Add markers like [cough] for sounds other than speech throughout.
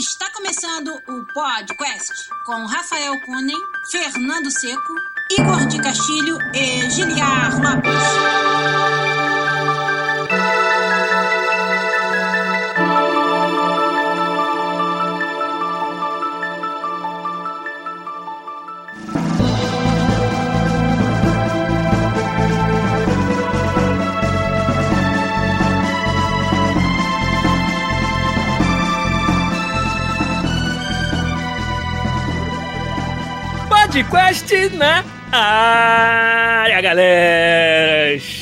Está começando o podcast com Rafael Kunen, Fernando Seco, Igor de Castilho e Giliar Lopes. Podcast na área, galera!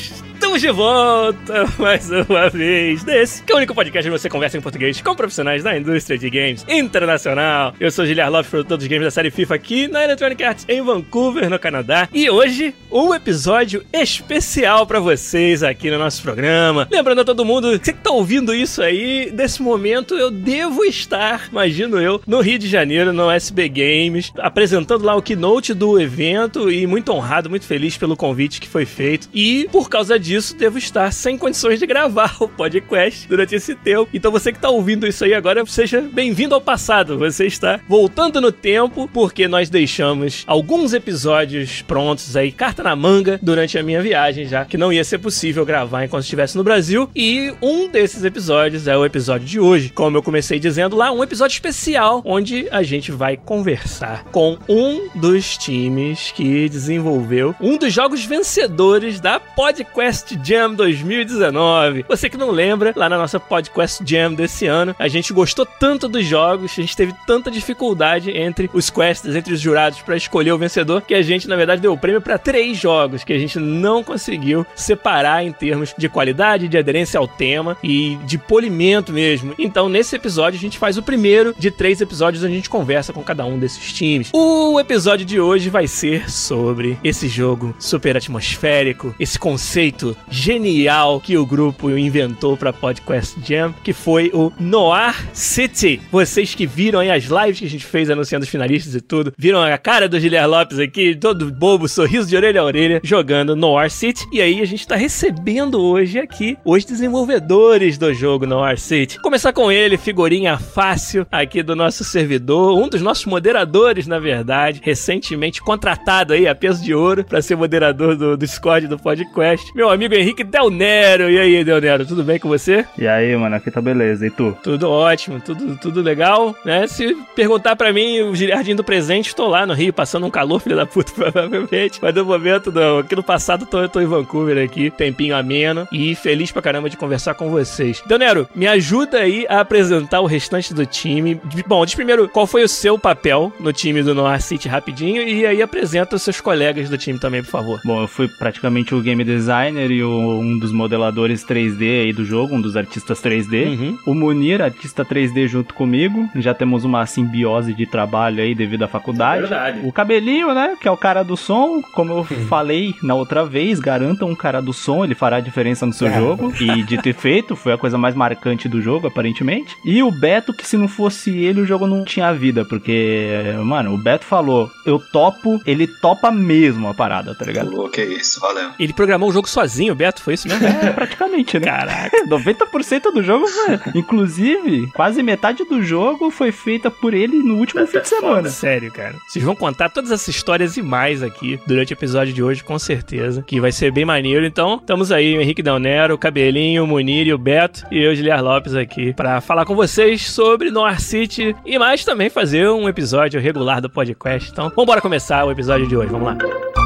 Estamos de volta [laughs] mais uma vez nesse que é o único podcast onde você conversa em português com profissionais da indústria de games internacional. Eu sou Giliar Lopes, produtor dos games da série FIFA aqui na Electronic Arts em Vancouver, no Canadá. E hoje, um episódio especial para vocês aqui no nosso programa. Lembrando a todo mundo, você que tá ouvindo isso aí, desse momento eu devo estar, imagino eu, no Rio de Janeiro, no SB Games, apresentando lá o keynote do evento e muito honrado, muito feliz pelo convite que foi feito. E por causa disso, disso, devo estar sem condições de gravar o podcast durante esse tempo. Então você que está ouvindo isso aí agora, seja bem-vindo ao passado. Você está voltando no tempo porque nós deixamos alguns episódios prontos aí, carta na manga, durante a minha viagem, já que não ia ser possível gravar enquanto estivesse no Brasil. E um desses episódios é o episódio de hoje. Como eu comecei dizendo lá, um episódio especial onde a gente vai conversar com um dos times que desenvolveu um dos jogos vencedores da Podcast Jam 2019. Você que não lembra, lá na nossa Podcast Jam desse ano, a gente gostou tanto dos jogos, a gente teve tanta dificuldade entre os quests, entre os jurados para escolher o vencedor, que a gente na verdade deu o prêmio para três jogos que a gente não conseguiu separar em termos de qualidade, de aderência ao tema e de polimento mesmo. Então, nesse episódio a gente faz o primeiro de três episódios onde a gente conversa com cada um desses times. O episódio de hoje vai ser sobre esse jogo super atmosférico, esse conceito genial que o grupo inventou para Podcast Jam, que foi o Noir City. Vocês que viram aí as lives que a gente fez anunciando os finalistas e tudo, viram a cara do Guilherme Lopes aqui, todo bobo, sorriso de orelha a orelha, jogando Noir City. E aí a gente tá recebendo hoje aqui os desenvolvedores do jogo Noir City. Começar com ele, figurinha fácil aqui do nosso servidor, um dos nossos moderadores, na verdade, recentemente contratado aí a peso de ouro para ser moderador do, do Discord do podcast. Meu amigo Henrique Del Nero. E aí, Del Nero, tudo bem com você? E aí, mano, aqui tá beleza. E tu? Tudo ótimo, tudo, tudo legal, né? Se perguntar pra mim, o Jardim do Presente, estou lá no Rio, passando um calor, [laughs] filho da puta, provavelmente. Mas no momento, não. Aqui no passado, tô, eu tô em Vancouver aqui, tempinho ameno e feliz pra caramba de conversar com vocês. Del Nero, me ajuda aí a apresentar o restante do time. Bom, diz primeiro qual foi o seu papel no time do Noir City rapidinho e aí apresenta os seus colegas do time também, por favor. Bom, eu fui praticamente o game designer e o um dos modeladores 3D aí do jogo, um dos artistas 3D. Uhum. O Munir, artista 3D junto comigo. Já temos uma simbiose de trabalho aí devido à faculdade. Verdade. O cabelinho, né, que é o cara do som, como eu uhum. falei na outra vez, garantam um cara do som, ele fará a diferença no seu é. jogo. E de ter feito, foi a coisa mais marcante do jogo, aparentemente. E o Beto, que se não fosse ele, o jogo não tinha vida, porque, mano, o Beto falou, eu topo, ele topa mesmo a parada, tá ligado? O que é isso, valeu. Ele programou o jogo sozinho, o Beto, foi isso mesmo? É, praticamente, né? Caraca. [laughs] 90% do jogo foi. Inclusive, quase metade do jogo foi feita por ele no último fim de semana. Sério, cara. Vocês vão contar todas essas histórias e mais aqui durante o episódio de hoje, com certeza. Que vai ser bem maneiro. Então, estamos aí, o Henrique Del Nero, o Cabelinho, o Munir e o Beto. E eu, Giliar Lopes, aqui, para falar com vocês sobre Noir City e mais também fazer um episódio regular do podcast. Então, vamos embora começar o episódio de hoje. Vamos lá.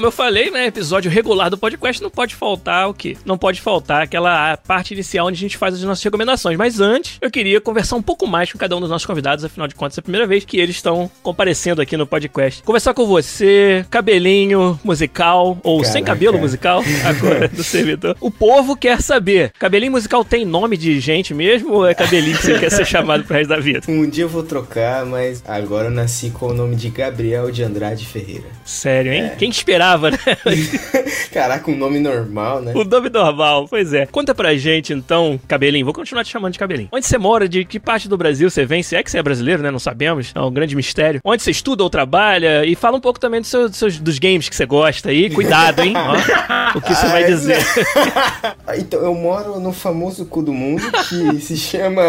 Como eu falei, né, episódio regular do podcast, não pode faltar o quê? Não pode faltar aquela parte inicial onde a gente faz as nossas recomendações. Mas antes, eu queria conversar um pouco mais com cada um dos nossos convidados, afinal de contas, é a primeira vez que eles estão comparecendo aqui no podcast. Conversar com você, cabelinho musical, ou Caraca. sem cabelo musical, [laughs] agora do servidor. O povo quer saber, cabelinho musical tem nome de gente mesmo, ou é cabelinho que você quer ser chamado pro resto da vida? [laughs] Um dia eu vou trocar, mas agora eu nasci com o nome de Gabriel de Andrade Ferreira. Sério, hein? É. Quem esperava né? [laughs] Caraca, um nome normal, né? O nome normal, pois é. Conta pra gente, então, Cabelinho. Vou continuar te chamando de Cabelinho. Onde você mora? De que parte do Brasil você vem? Se é que você é brasileiro, né? Não sabemos. É um grande mistério. Onde você estuda ou trabalha? E fala um pouco também dos, seus, dos, seus, dos games que você gosta aí. Cuidado, hein? Ó, [laughs] o que você vai dizer. [laughs] então, eu moro no famoso cu do mundo que se chama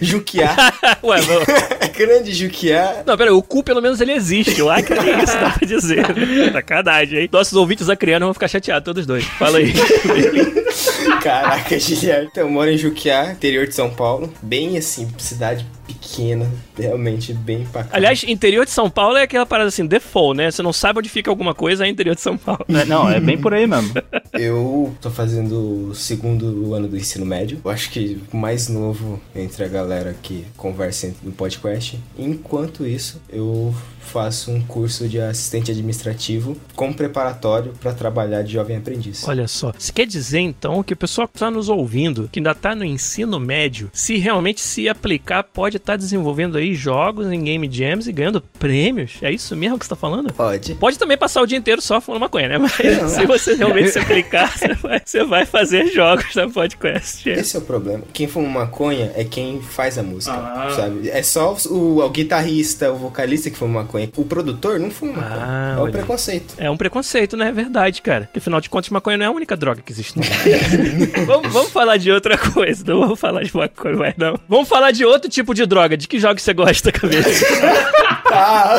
Juquiá. Ué, não. Grande Juquiá. Não, pera, o cu pelo menos ele existe. O Acre é isso, dá pra dizer. Sacanagem, hein? Nossos ouvintes acrianos vão ficar chateados todos dois. Fala aí. [laughs] [laughs] Caraca, Giliar. Então, eu moro em Juquiá, interior de São Paulo. Bem assim, cidade pequena, realmente bem bacana. Aliás, interior de São Paulo é aquela parada assim, default, né? Você não sabe onde fica alguma coisa, é interior de São Paulo. É, não, é bem por aí mesmo. [laughs] Eu tô fazendo o segundo ano do ensino médio. Eu acho que o mais novo entre a galera que conversa no podcast. Enquanto isso, eu faço um curso de assistente administrativo como preparatório para trabalhar de jovem aprendiz. Olha só, isso quer dizer então que o pessoal que está nos ouvindo, que ainda está no ensino médio, se realmente se aplicar, pode estar tá desenvolvendo aí jogos em game jams e ganhando prêmios? É isso mesmo que você está falando? Pode. Pode também passar o dia inteiro só fumando maconha, né? Mas se você realmente se aplicar, [laughs] você vai, você vai fazer jogos na podcast. Esse é o problema. Quem fuma maconha é quem faz a música, ah. sabe? É só o, o guitarrista, o vocalista que fuma maconha. O produtor não fuma maconha. Ah, é um preconceito. É um preconceito, né? É verdade, cara. Porque, afinal de contas, maconha não é a única droga que existe no [laughs] vamos, vamos falar de outra coisa. Não vamos falar de maconha, mas não. Vamos falar de outro tipo de droga. De que jogos você gosta, cabeça? [laughs] ah,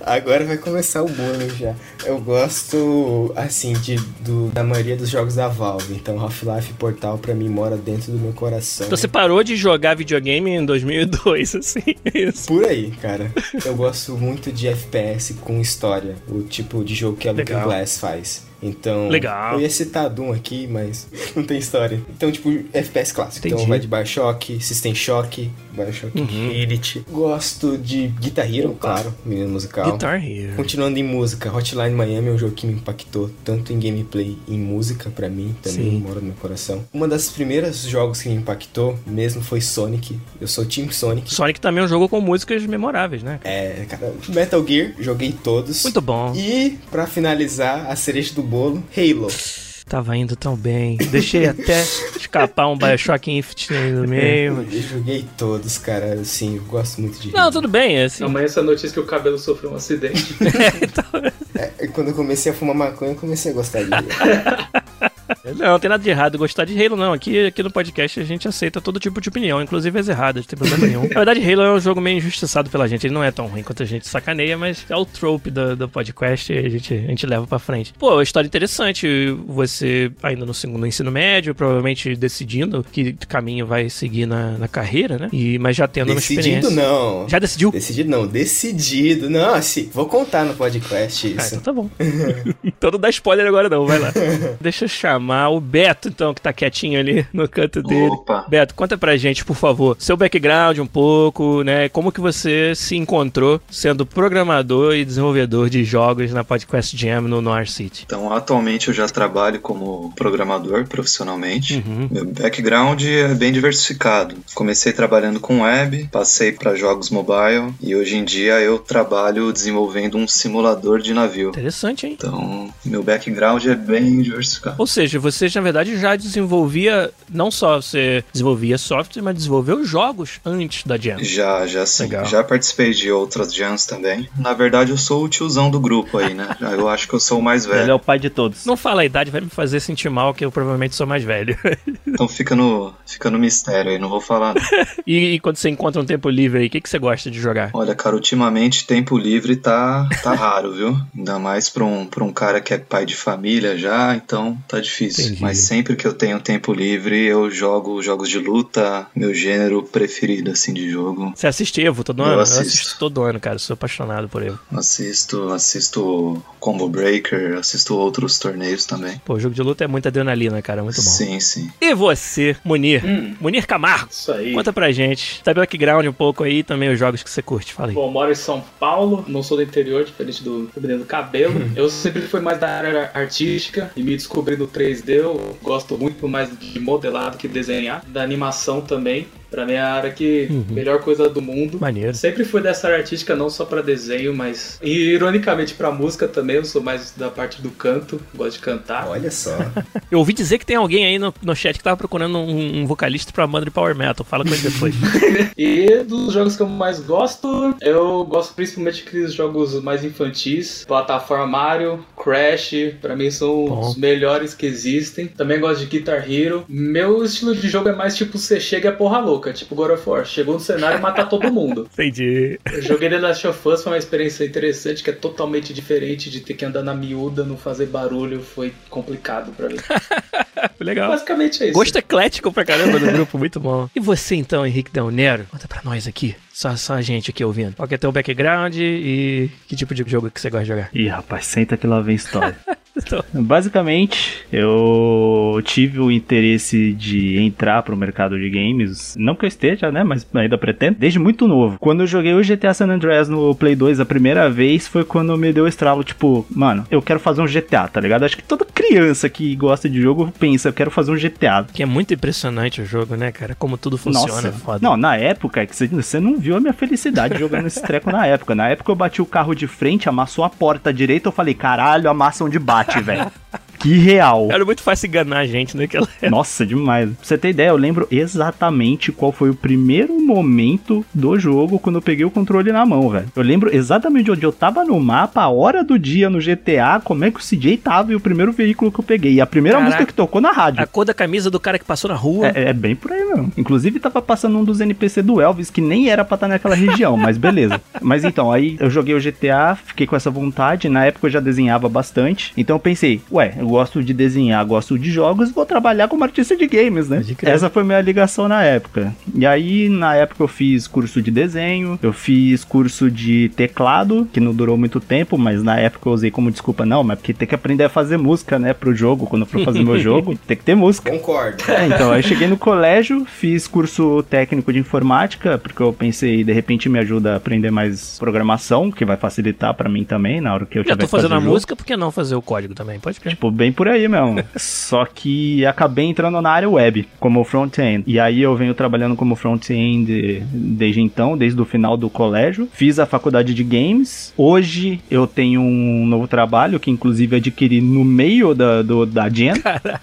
agora vai começar o bolo já. Eu gosto, assim, de, do, da maioria dos jogos da Valve. Então, Half-Life Portal, pra mim, mora dentro do meu coração. Então, você parou de jogar videogame em 2002, assim, isso? Por aí, cara. Eu gosto muito de FPS com história. O tipo de jogo que a Looking Glass faz. Então, Legal. eu ia citar Doom aqui, mas [laughs] não tem história. Então, tipo, FPS clássico. Entendi. Então vai de Bioshock, System Shock, Bioshock uhum. Infinity. Gosto de Guitar Hero, Opa. claro, menino musical. Guitar Hero. Continuando em música, Hotline Miami é um jogo que me impactou tanto em gameplay e em música para mim, também Sim. mora no meu coração. Uma das primeiras jogos que me impactou mesmo foi Sonic. Eu sou Team Sonic. Sonic também é um jogo com músicas memoráveis, né? É, cara, Metal Gear, joguei todos. Muito bom. E para finalizar, a cereja do bolo, Halo. Tava indo tão bem. Deixei até escapar um Bioshock Infinite no meio. Mas... [laughs] Eu joguei todos, cara. Assim, eu gosto muito de. Não, tudo bem. É assim. Amanhã essa notícia que o cabelo sofreu um acidente. [laughs] é, então... é, quando eu comecei a fumar maconha, eu comecei a gostar de. [laughs] Não, não tem nada de errado gostar de Halo, não. Aqui, aqui no podcast a gente aceita todo tipo de opinião, inclusive as erradas, não tem problema nenhum. [laughs] Na verdade, Halo é um jogo meio injustiçado pela gente. Ele não é tão ruim quanto a gente sacaneia, mas é o trope do, do podcast e a gente, a gente leva pra frente. Pô, história interessante. Você ainda no segundo ensino médio, provavelmente decidindo que caminho vai seguir na, na carreira, né? E, mas já tendo decidido, uma experiência. não. Já decidiu? Decidido não, decidido. Não, assim, vou contar no podcast isso. Ah, então tá bom. [laughs] então não dá spoiler agora não, vai lá. Deixa eu chamar o Beto, então, que tá quietinho ali [laughs] no canto dele. Opa. Beto, conta pra gente, por favor, seu background um pouco, né? Como que você se encontrou sendo programador e desenvolvedor de jogos na Podcast Jam no Noir City? Então, atualmente eu já trabalho como programador profissionalmente. Uhum. Meu background é bem diversificado. Comecei trabalhando com web, passei para jogos mobile e hoje em dia eu trabalho desenvolvendo um simulador de navio. Interessante, hein? Então, meu background é bem diversificado. Ou seja, você na verdade já desenvolvia, não só você desenvolvia software, mas desenvolveu jogos antes da Jam. Já, já sim. Legal. Já participei de outras Jams também. Na verdade, eu sou o tiozão do grupo aí, né? [laughs] Eu acho que eu sou o mais velho. Ele é o pai de todos. Não fala a idade, vai me fazer sentir mal, que eu provavelmente sou mais velho. [laughs] então fica no, fica no mistério aí, não vou falar. [laughs] e, e, quando você encontra um tempo livre aí, o que, que você gosta de jogar? Olha, cara, ultimamente tempo livre tá, tá raro, viu? Ainda mais pra um, pra um cara que é pai de família já, então tá difícil. Entendi. Mas sempre que eu tenho tempo livre, eu jogo jogos de luta, meu gênero preferido, assim, de jogo. Você assiste Evo todo ano? Eu assisto, eu assisto todo ano, cara, sou apaixonado por Evo. Assisto, assisto Combo Breaker, assisto outros torneios também. Pô, jogo de luta é muita adrenalina, cara, muito bom. Sim, sim. E você, Munir? Hum. Munir Camargo. Isso aí. Conta pra gente, sabe o background um pouco aí, também os jogos que você curte, fala aí. Bom, moro em São Paulo, não sou do interior, diferente do do cabelo. Hum. eu sempre fui mais da área artística e me descobri no 3D, eu gosto muito mais de modelar do que desenhar, da animação também. Pra mim é a área que Uhum. melhor coisa do mundo. Maneiro. Sempre fui dessa área artística, não só pra desenho, mas e, ironicamente pra música também. Eu sou mais da parte do canto, gosto de cantar. Olha só. [laughs] Eu ouvi dizer que tem alguém aí no, no chat que tava procurando um, um vocalista pra banda de Power Metal. Fala com ele depois. [laughs] E dos jogos que eu mais gosto, eu gosto principalmente daqueles jogos mais infantis, plataforma Mario, Crash, pra mim são Bom. os melhores que existem. Também gosto de Guitar Hero. Meu estilo de jogo é mais tipo você chega e é porra louca, tipo God of War. Chegou no cenário e mata todo mundo. [laughs] Entendi. Eu joguei The Last of Us, foi uma experiência interessante, que é totalmente diferente de ter que andar na miúda, não fazer barulho, foi complicado pra mim. [laughs] Legal. Basicamente é isso. Gosto eclético pra caramba do grupo, muito bom. E você então, Henrique Del Nero? Conta pra nós aqui. Só, só a gente aqui ouvindo. Qual que é teu background e que tipo de jogo que você gosta de jogar? Ih, rapaz, senta que lá vem história. [laughs] Basicamente, eu tive o interesse de entrar pro mercado de games. Não que eu esteja, né? Mas ainda pretendo. Desde muito novo. Quando eu joguei o GTA San Andreas no Play 2 a primeira vez, foi quando me deu o estralo, tipo, mano, eu quero fazer um GTA, tá ligado? Acho que toda criança que gosta de jogo pensa, eu quero fazer um GTA. que é muito impressionante o jogo, né, cara? Como tudo funciona, Nossa, é foda. não, na época, é que você não viu a minha felicidade jogando esse treco na época. Na época eu bati o carro de frente, amassou a porta direita, eu falei, caralho, amassam de bate, velho. Que real. Era muito fácil enganar a gente naquela época. Nossa, demais. Pra você ter ideia, eu lembro exatamente qual foi o primeiro momento do jogo quando eu peguei o controle na mão, velho. Eu lembro exatamente onde eu tava no mapa, a hora do dia no GTA, como é que o CJ tava e o primeiro veículo que eu peguei. E a primeira Caraca. música que tocou na rádio. A cor da camisa do cara que passou na rua. É, é bem por aí mesmo. Inclusive tava passando um dos NPC do Elvis que nem era pra estar naquela região, mas beleza. [laughs] Mas então, aí eu joguei o GTA, fiquei com essa vontade. Na época eu já desenhava bastante. Então eu pensei, ué, eu gosto de desenhar, gosto de jogos, vou trabalhar como artista de games, né? Essa foi minha ligação na época. E aí, na época eu fiz curso de desenho, eu fiz curso de teclado, que não durou muito tempo, mas na época eu usei como desculpa, não, mas porque tem que aprender a fazer música, né, pro jogo, quando eu for fazer meu [laughs] jogo, tem que ter música. Concordo. É, então, aí cheguei no colégio, fiz curso técnico de informática, porque eu pensei, de repente me ajuda a aprender mais programação, que vai facilitar pra mim também, na hora que eu Já tiver tô que fazer fazendo a música, por que não fazer o código também? Pode crer. Tipo, bem por aí mesmo. [laughs] Só que acabei entrando na área web, como front-end. E aí eu venho trabalhando como front-end desde então, desde o final do colégio. Fiz a faculdade de games. Hoje eu tenho um novo trabalho, que inclusive adquiri no meio da, do, da Gen.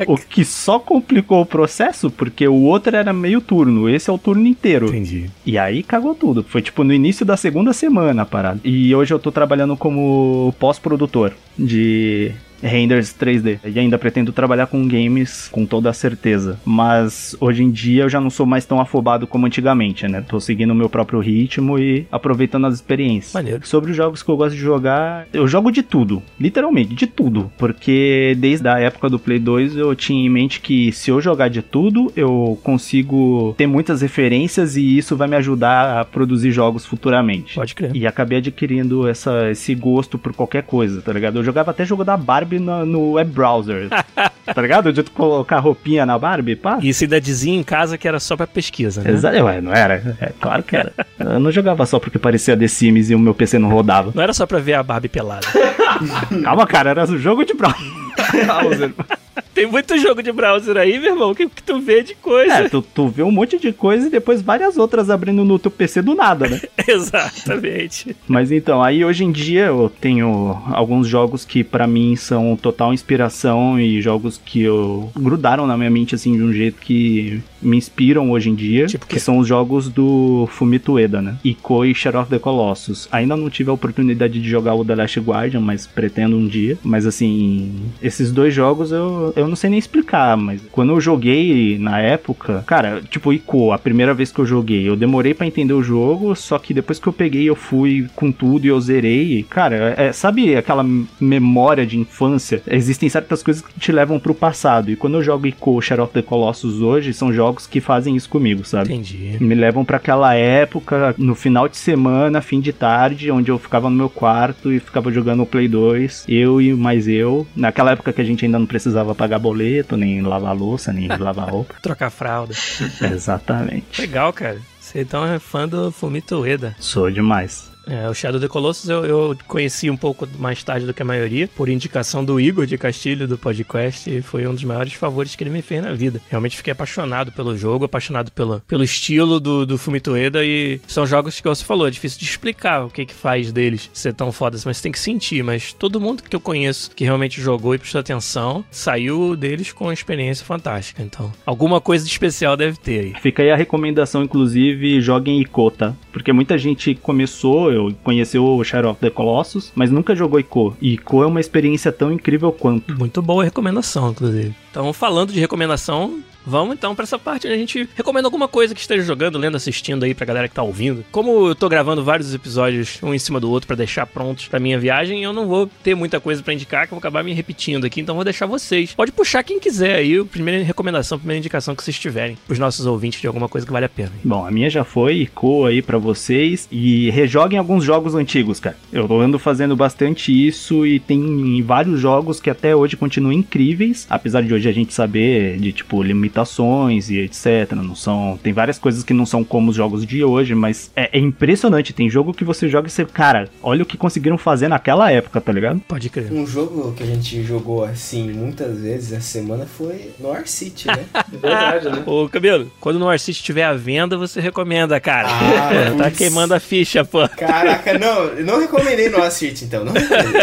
O que só complicou o processo, porque o outro era meio turno. Esse é o turno inteiro. Entendi. E aí cagou tudo. Foi tipo no início da segunda semana a parada. E hoje eu tô trabalhando como pós-produtor de renders 3D. E ainda pretendo trabalhar com games com toda a certeza. Mas hoje em dia eu já não sou mais tão afobado como antigamente, né? Tô seguindo o meu próprio ritmo e aproveitando as experiências. Maneiro. Sobre os jogos que eu gosto de jogar, eu jogo de tudo, literalmente, de tudo, porque desde a época do Play 2 eu tinha em mente que se eu jogar de tudo, eu consigo ter muitas referências e isso vai me ajudar a produzir jogos futuramente. Pode crer. E acabei adquirindo essa, esse gosto por qualquer coisa, tá ligado? Eu jogava até jogo da Barbie no, no web browser, [laughs] tá ligado? De tu colocar roupinha na Barbie, pá. E dizia em casa que era só pra pesquisa, né? Exato, ué, não era? É claro que era. Eu não jogava só porque parecia The Sims e o meu PC não rodava. Não era só pra ver a Barbie pelada. [laughs] Calma, cara, era um jogo de browser. [laughs] [laughs] Tem muito jogo de browser aí, meu irmão, que, que tu vê de coisa. É, tu, tu vê um monte de coisa e depois várias outras abrindo no teu PC do nada, né? [laughs] Exatamente. Mas então, aí hoje em dia eu tenho alguns jogos que pra mim são total inspiração e jogos que eu grudaram na minha mente assim de um jeito que me inspiram hoje em dia, Tipo que são os jogos do Fumito Ueda, né? Ico e Shadow of the Colossus. Ainda não tive a oportunidade de jogar o The Last Guardian, mas pretendo um dia. Mas assim, esses dois jogos eu, eu não sei nem explicar, mas quando eu joguei na época, cara, tipo Ico, a primeira vez que eu joguei, eu demorei pra entender o jogo, só que depois que eu peguei, eu fui com tudo e eu zerei. Cara, é- sabe aquela memória de infância? Existem certas coisas que te levam pro passado. E quando eu jogo Ico, Shadow of the Colossus hoje, são jogos que fazem isso comigo, sabe? Entendi. Me levam pra aquela época, no final de semana, fim de tarde, onde eu ficava no meu quarto e ficava jogando o Play 2, eu e mais eu. Naquela época que a gente ainda não precisava pagar boleto, nem lavar louça, nem [laughs] lavar roupa. Trocar fralda. Exatamente. Legal, cara. Você então é fã do Fumito Ueda. Sou demais. É, o Shadow of the Colossus eu, eu conheci um pouco mais tarde do que a maioria, por indicação do Igor de Castilho do podcast, e foi um dos maiores favores que ele me fez na vida. Realmente fiquei apaixonado pelo jogo, apaixonado pelo, pelo estilo do, do Fumito Ueda, e são jogos que você falou, é difícil de explicar o que que faz deles ser tão fodas, mas tem que sentir, mas todo mundo que eu conheço que realmente jogou e prestou atenção, saiu deles com uma experiência fantástica, então alguma coisa de especial deve ter aí. Fica aí a recomendação, inclusive, joguem Ico, tá? Porque muita gente começou, eu conheceu o Shadow of the Colossus, mas nunca jogou Ico. E Ico é uma experiência tão incrível quanto. Muito boa recomendação, inclusive. Então, falando de recomendação, Vamos então para essa parte onde a gente recomenda alguma coisa que esteja jogando, lendo, assistindo aí pra galera que tá ouvindo. Como eu tô gravando vários episódios um em cima do outro para deixar prontos pra minha viagem, eu não vou ter muita coisa para indicar, que eu vou acabar me repetindo aqui, então vou deixar vocês. Pode puxar quem quiser aí, a primeira recomendação, primeira indicação que vocês tiverem pros nossos ouvintes de alguma coisa que vale a pena. Bom, a minha já foi, Ico aí para vocês e rejoguem alguns jogos antigos, cara. Eu ando fazendo bastante isso e tem vários jogos que até hoje continuam incríveis, apesar de hoje a gente saber de tipo limitações limitações e etc. Não são, tem várias coisas que não são como os jogos de hoje, mas é, é impressionante. Tem jogo que você joga e você, cara, olha o que conseguiram fazer naquela época, tá ligado? Pode crer. Um jogo que a gente jogou assim muitas vezes essa semana foi Noir City, né? [laughs] Verdade, né? Ô, Cabelo, quando o Noir City estiver à venda, você recomenda, cara. Ah, É, [laughs] tá queimando a ficha, pô. Caraca, não, eu não recomendei Noir City então, não recomendei.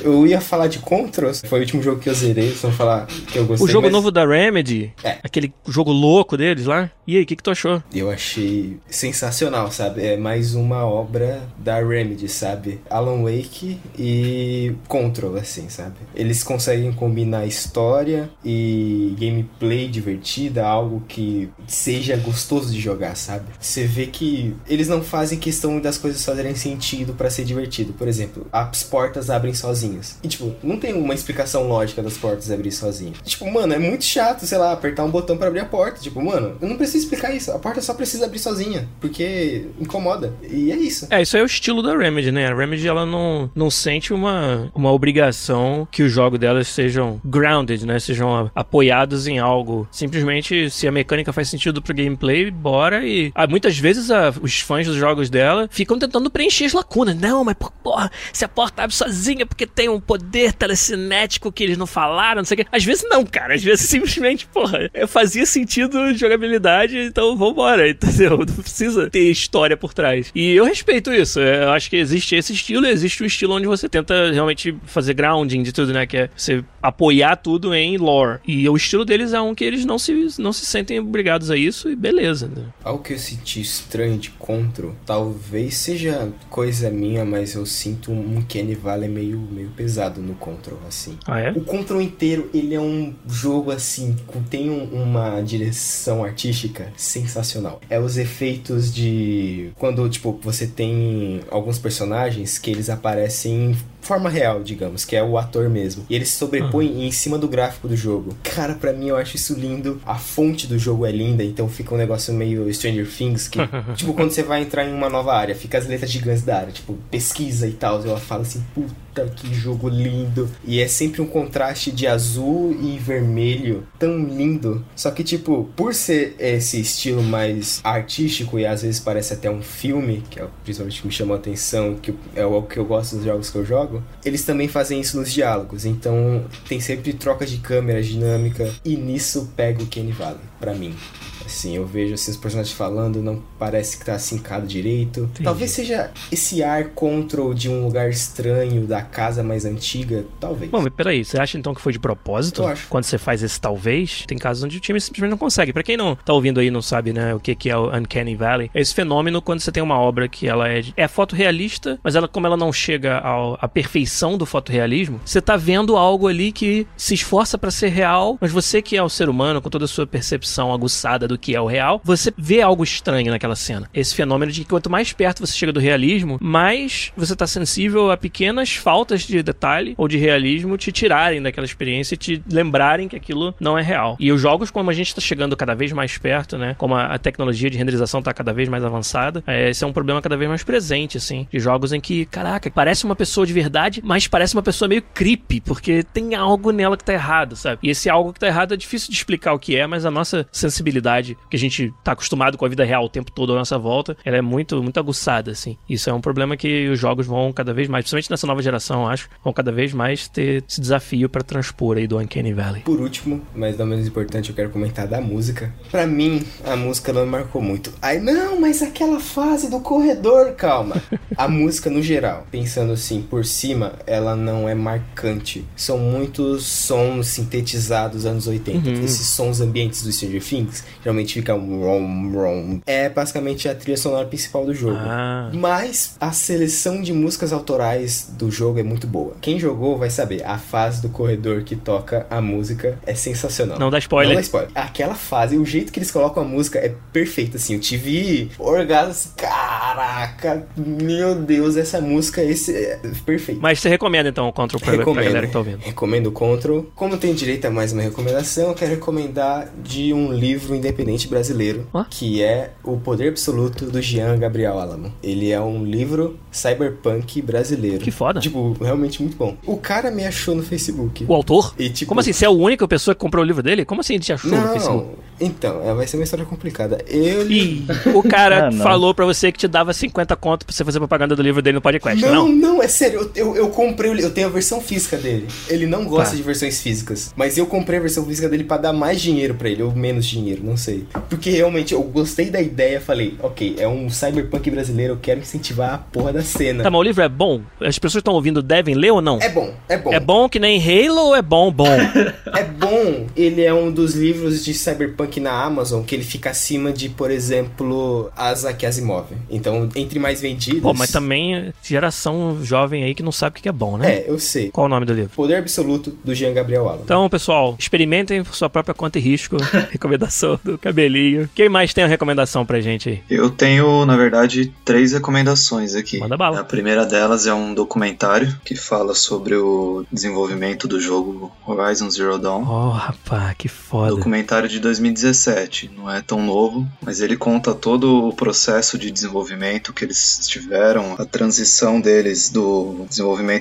[laughs] Eu ia falar de Control, foi o último jogo que eu zerei, só falar que eu gostei. O jogo mas novo da Remedy, É. aquele jogo louco deles lá. E aí, o que, que tu achou? Eu achei sensacional, sabe? É mais uma obra da Remedy, sabe? Alan Wake e Control, assim, sabe? Eles conseguem combinar história e gameplay divertida, algo que seja gostoso de jogar, sabe? Você vê que eles não fazem questão das coisas fazerem sentido pra ser divertido. Por exemplo, as portas abrem sozinhas. E, tipo, não tem uma explicação lógica das portas abrirem sozinhas. Tipo, mano, é muito chato, sei lá, apertar um botão pra abrir a porta. Tipo, mano, eu não preciso explicar isso. A porta só precisa abrir sozinha, porque incomoda. E é isso. É, isso é o estilo da Remedy, né? A Remedy, ela não, não sente uma, uma obrigação que os jogos delas sejam grounded, né? Sejam apoiados em algo. Simplesmente, se a mecânica faz sentido pro gameplay, bora e... Ah, muitas vezes a- os fãs dos jogos dela ficam tentando preencher as lacunas. Não, mas pô, porra, se a porta abre sozinha porque tem um poder telecinético que eles não falaram, não sei o quê. Às vezes não, cara. Às vezes [laughs] simplesmente, porra, fazia sentido de jogabilidade, então vambora, entendeu? Não precisa ter história por trás. E eu respeito isso. é, Eu acho que existe esse estilo e existe o estilo onde você tenta realmente fazer grounding de tudo, né? Que é você apoiar tudo em lore. E o estilo deles é um que eles não se, não se sentem obrigados a isso e beleza. Né? Algo que eu senti estranho de Control, talvez seja coisa minha, mas eu sinto um Kenny Valley meio, meio pesado no Control, assim. Ah, é? O Control inteiro, ele é um jogo assim, com- tem um- uma direção artística sensacional. É os efeitos de quando, tipo, você tem alguns personagens que eles aparecem em forma real, digamos, que é o ator mesmo. E eles se sobrepõem em cima do gráfico do jogo. Cara, pra mim eu acho isso lindo. A fonte do jogo é linda, então fica um negócio meio Stranger Things que, [laughs] tipo, quando você vai entrar em uma nova área, fica as letras gigantes da área, tipo, pesquisa e tal. Eu falo assim, puta que jogo lindo. E é sempre um contraste de azul e vermelho tão lindo. Só que, tipo, por ser esse estilo mais artístico e às vezes parece até um filme, que é o- principalmente que me chamou a atenção, que é o que eu gosto dos jogos que eu jogo, eles também fazem isso nos diálogos. Então tem sempre troca de câmera dinâmica e nisso pega o Kenny Valley, pra mim. Assim, eu vejo assim, os personagens falando, não parece que tá sincado direito. Talvez seja esse ar control de um lugar estranho, da casa mais antiga, talvez. Bom, mas peraí, você acha então que foi de propósito? Eu acho. Quando você faz esse talvez, tem casos onde o time simplesmente não consegue. Pra quem não tá ouvindo aí e não sabe, né, o que que é o Uncanny Valley, é esse fenômeno quando você tem uma obra que ela é, é fotorrealista, mas ela como ela não chega ao- à perfeição do fotorrealismo, você tá vendo algo ali que se esforça pra ser real, mas você que é o ser humano, com toda a sua percepção aguçada do que é o real, você vê algo estranho naquela cena. Esse fenômeno de que quanto mais perto você chega do realismo, mais você tá sensível a pequenas faltas de detalhe ou de realismo te tirarem daquela experiência e te lembrarem que aquilo não é real. E os jogos, como a gente tá chegando cada vez mais perto, né? Como a, a tecnologia de renderização tá cada vez mais avançada, é, esse é um problema cada vez mais presente, assim. De jogos em que, caraca, parece uma pessoa de verdade verdade, mas parece uma pessoa meio creepy, porque tem algo nela que tá errado, sabe? E esse algo que tá errado é difícil de explicar o que é, mas a nossa sensibilidade, que a gente tá acostumado com a vida real o tempo todo à nossa volta, ela é muito, muito aguçada, assim. Isso é um problema que os jogos vão cada vez mais, principalmente nessa nova geração, acho, vão cada vez mais ter esse desafio para transpor aí do Uncanny Valley. Por último, mas não menos importante, eu quero comentar da música. Para mim, a música não me marcou muito. Ai, não, mas aquela fase do corredor, calma. [laughs] a música no geral, pensando assim por cima, ela não é marcante. São muitos sons sintetizados anos 80. Uhum. Esses sons ambientes do Stranger Things geralmente ficam rom, rom. É basicamente a trilha sonora principal do jogo. Ah. Mas a seleção de músicas autorais do jogo é muito boa. Quem jogou vai saber. A fase do corredor que toca a música é sensacional. Não dá spoiler. Não dá spoiler. Aquela fase, o jeito que eles colocam a música é perfeito, assim. Eu tive orgasmo, caraca, meu Deus, essa música esse é perfeito. Mas você recomenda então o Control pra, recomendo, pra galera que tá ouvindo? Recomendo o Control. Como tem direito a mais uma recomendação, eu quero recomendar de um livro independente brasileiro, que é O Poder Absoluto do Jean Gabriel Alamo. Ele é um livro cyberpunk brasileiro. Que foda. Tipo, realmente muito bom. O cara me achou no Facebook. O autor? E, tipo, Como assim? Você é a única pessoa que comprou o livro dele? Como assim ele te achou não, no Facebook? Então, é, vai ser uma história complicada. Ele. o cara [laughs] ah, falou pra você que te dava 50 conto pra você fazer propaganda do livro dele no podcast, não? Não, não, é sério. Eu, eu, eu comprei, eu tenho a versão física dele. Ele não gosta tá. de versões físicas. Mas eu comprei a versão física dele pra dar mais dinheiro pra ele, ou menos dinheiro, não sei. Porque realmente eu gostei da ideia, falei, ok, é um cyberpunk brasileiro, eu quero incentivar a porra da cena. Tá, mas o livro é bom? As pessoas que estão ouvindo devem ler ou não? É bom, é bom. É bom que nem Halo ou é bom, bom? [laughs] é bom. Ele é um dos livros de cyberpunk na Amazon que ele fica acima de, por exemplo, Isaac Asimov. Então, entre mais vendidos... Pô, mas também geração jovem aí que não sabe o que é bom, né? É, eu sei. Qual o nome do livro? Poder Absoluto, do Jean Gabriel Allen. Então, pessoal, experimentem por sua própria conta e risco. [laughs] recomendação do cabelinho. Quem mais tem uma recomendação pra gente aí? Eu tenho, na verdade, três recomendações aqui. Manda bala. A primeira delas é um documentário que fala sobre o desenvolvimento do jogo Horizon Zero Dawn. Oh, rapaz, que foda. Documentário de 2017, não é tão novo, mas ele conta todo o processo de desenvolvimento que eles tiveram, a transição deles do desenvolvimento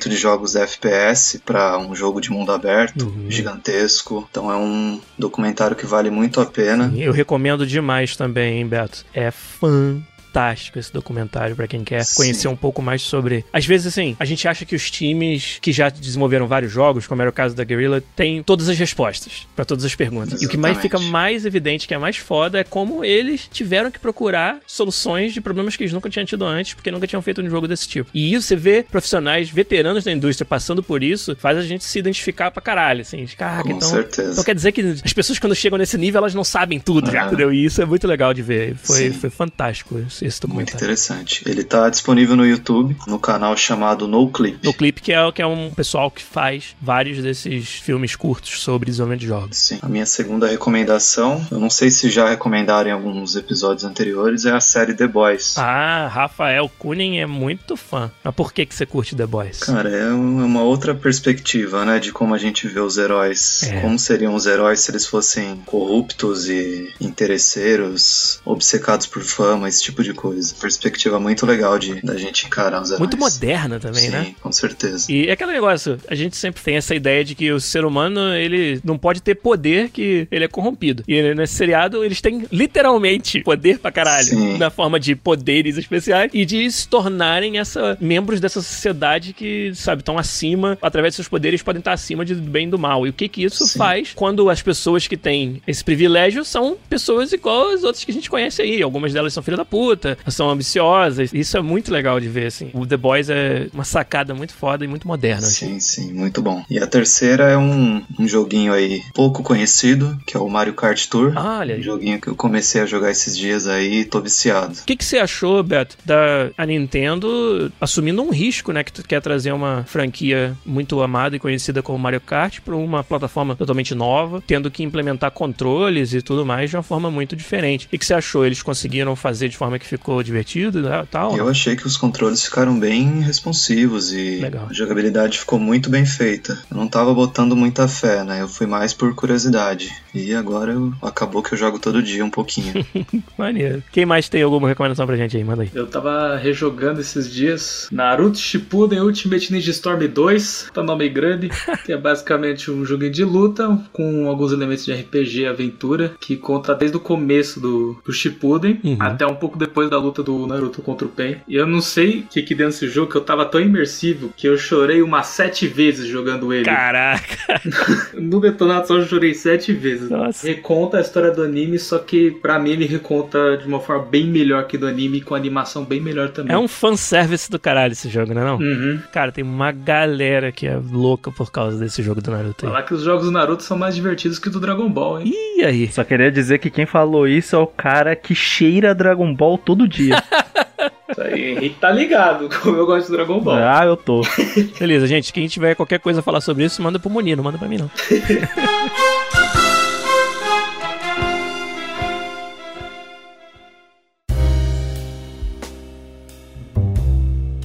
de jogos FPS para um jogo de mundo aberto uhum. gigantesco. Então é um documentário que vale muito a pena. Sim, eu recomendo demais também, hein, Beto. É fã fantástico esse documentário para quem quer Sim. conhecer um pouco mais sobre. Às vezes, assim, a gente acha que os times que já desenvolveram vários jogos, como era o caso da Guerrilla, têm todas as respostas para todas as perguntas. Exatamente. E o que mais fica mais evidente, que é mais foda, é como eles tiveram que procurar soluções de problemas que eles nunca tinham tido antes, porque nunca tinham feito um jogo desse tipo. E isso, você vê profissionais veteranos da indústria passando por isso, faz a gente se identificar pra caralho, assim. Caraca, Com então. Certeza. Então quer dizer que as pessoas, quando chegam nesse nível, elas não sabem tudo, uhum. já, entendeu? E isso é muito legal de ver. Foi, foi fantástico esse, esse documentário. Muito interessante. Ele tá disponível no YouTube, no canal chamado No Clip. No Clip, que é, que é um pessoal que faz vários desses filmes curtos sobre desenvolvimento de jogos. Sim. A minha segunda recomendação, eu não sei se já recomendaram em alguns episódios anteriores, é a série The Boys. Ah, Rafael Kunin é muito fã. Mas por que, que você curte The Boys? Cara, é uma outra perspectiva, né, de como a gente vê os heróis. É. Como seriam os heróis se eles fossem corruptos e interesseiros, obcecados por fama, esse tipo de coisa. Perspectiva muito legal de da gente encarar os heróis. Muito moderna também, Sim, né? Sim, com certeza. E é aquele negócio, a gente sempre tem essa ideia de que o ser humano, ele não pode ter poder que ele é corrompido. E nesse seriado, eles têm literalmente poder pra caralho. Sim. Na forma de poderes especiais e de se tornarem essa, membros dessa sociedade que, sabe, estão acima, através de seus poderes, podem estar acima de bem e do mal. E o que que isso Sim. faz quando as pessoas que têm esse privilégio são pessoas igual as outras que a gente conhece aí. Algumas delas são filha da puta, são ambiciosas. Isso é muito legal de ver, assim. O The Boys é uma sacada muito foda e muito moderna. Sim, assim. sim, muito bom. E a terceira é um, um joguinho aí pouco conhecido, que é o Mario Kart Tour. Ah, olha aí. Um joguinho que eu comecei a jogar esses dias aí e tô viciado. O que, que você achou, Beto, da a Nintendo assumindo um risco, né? Que tu quer trazer uma franquia muito amada e conhecida como Mario Kart para uma plataforma totalmente nova, tendo que implementar controles e tudo mais de uma forma muito diferente. O que, que você achou? Eles conseguiram fazer de forma que ficou divertido e tal? Eu achei que os controles ficaram bem responsivos e Legal. a jogabilidade ficou muito bem feita. Eu não tava botando muita fé, né? Eu fui mais por curiosidade. E agora eu, acabou que eu jogo todo dia um pouquinho. [laughs] Maneiro. Quem mais tem alguma recomendação pra gente aí? Manda aí. Eu tava rejogando esses dias Naruto Shippuden Ultimate Ninja Storm 2, tá nome grande, [laughs] que é basicamente um joguinho de luta com alguns elementos de RPG aventura, que conta desde o começo do, do Shippuden uhum. até um pouco depois da luta do Naruto contra o Pen. E eu não sei o que que deu nesse jogo, que eu tava tão imersivo que eu chorei umas sete vezes jogando ele. Caraca! [laughs] no Detonato eu chorei sete vezes. Nossa. Reconta a história do anime, só que pra mim ele reconta de uma forma bem melhor que do anime, com animação bem melhor também. É um fanservice do caralho esse jogo, né não? Uhum. Cara, tem uma galera que é louca por causa desse jogo do Naruto. Aí. Falar que os jogos do Naruto são mais divertidos que do Dragon Ball, hein? E aí? Só queria dizer que quem falou isso é o cara que cheira Dragon Ball todo dia. [laughs] Isso aí, Henrique tá ligado [laughs] como eu gosto de Dragon Ball. Ah, eu tô. [laughs] Beleza, gente. Quem tiver qualquer coisa a falar sobre isso, manda pro Munir, não manda pra mim, não.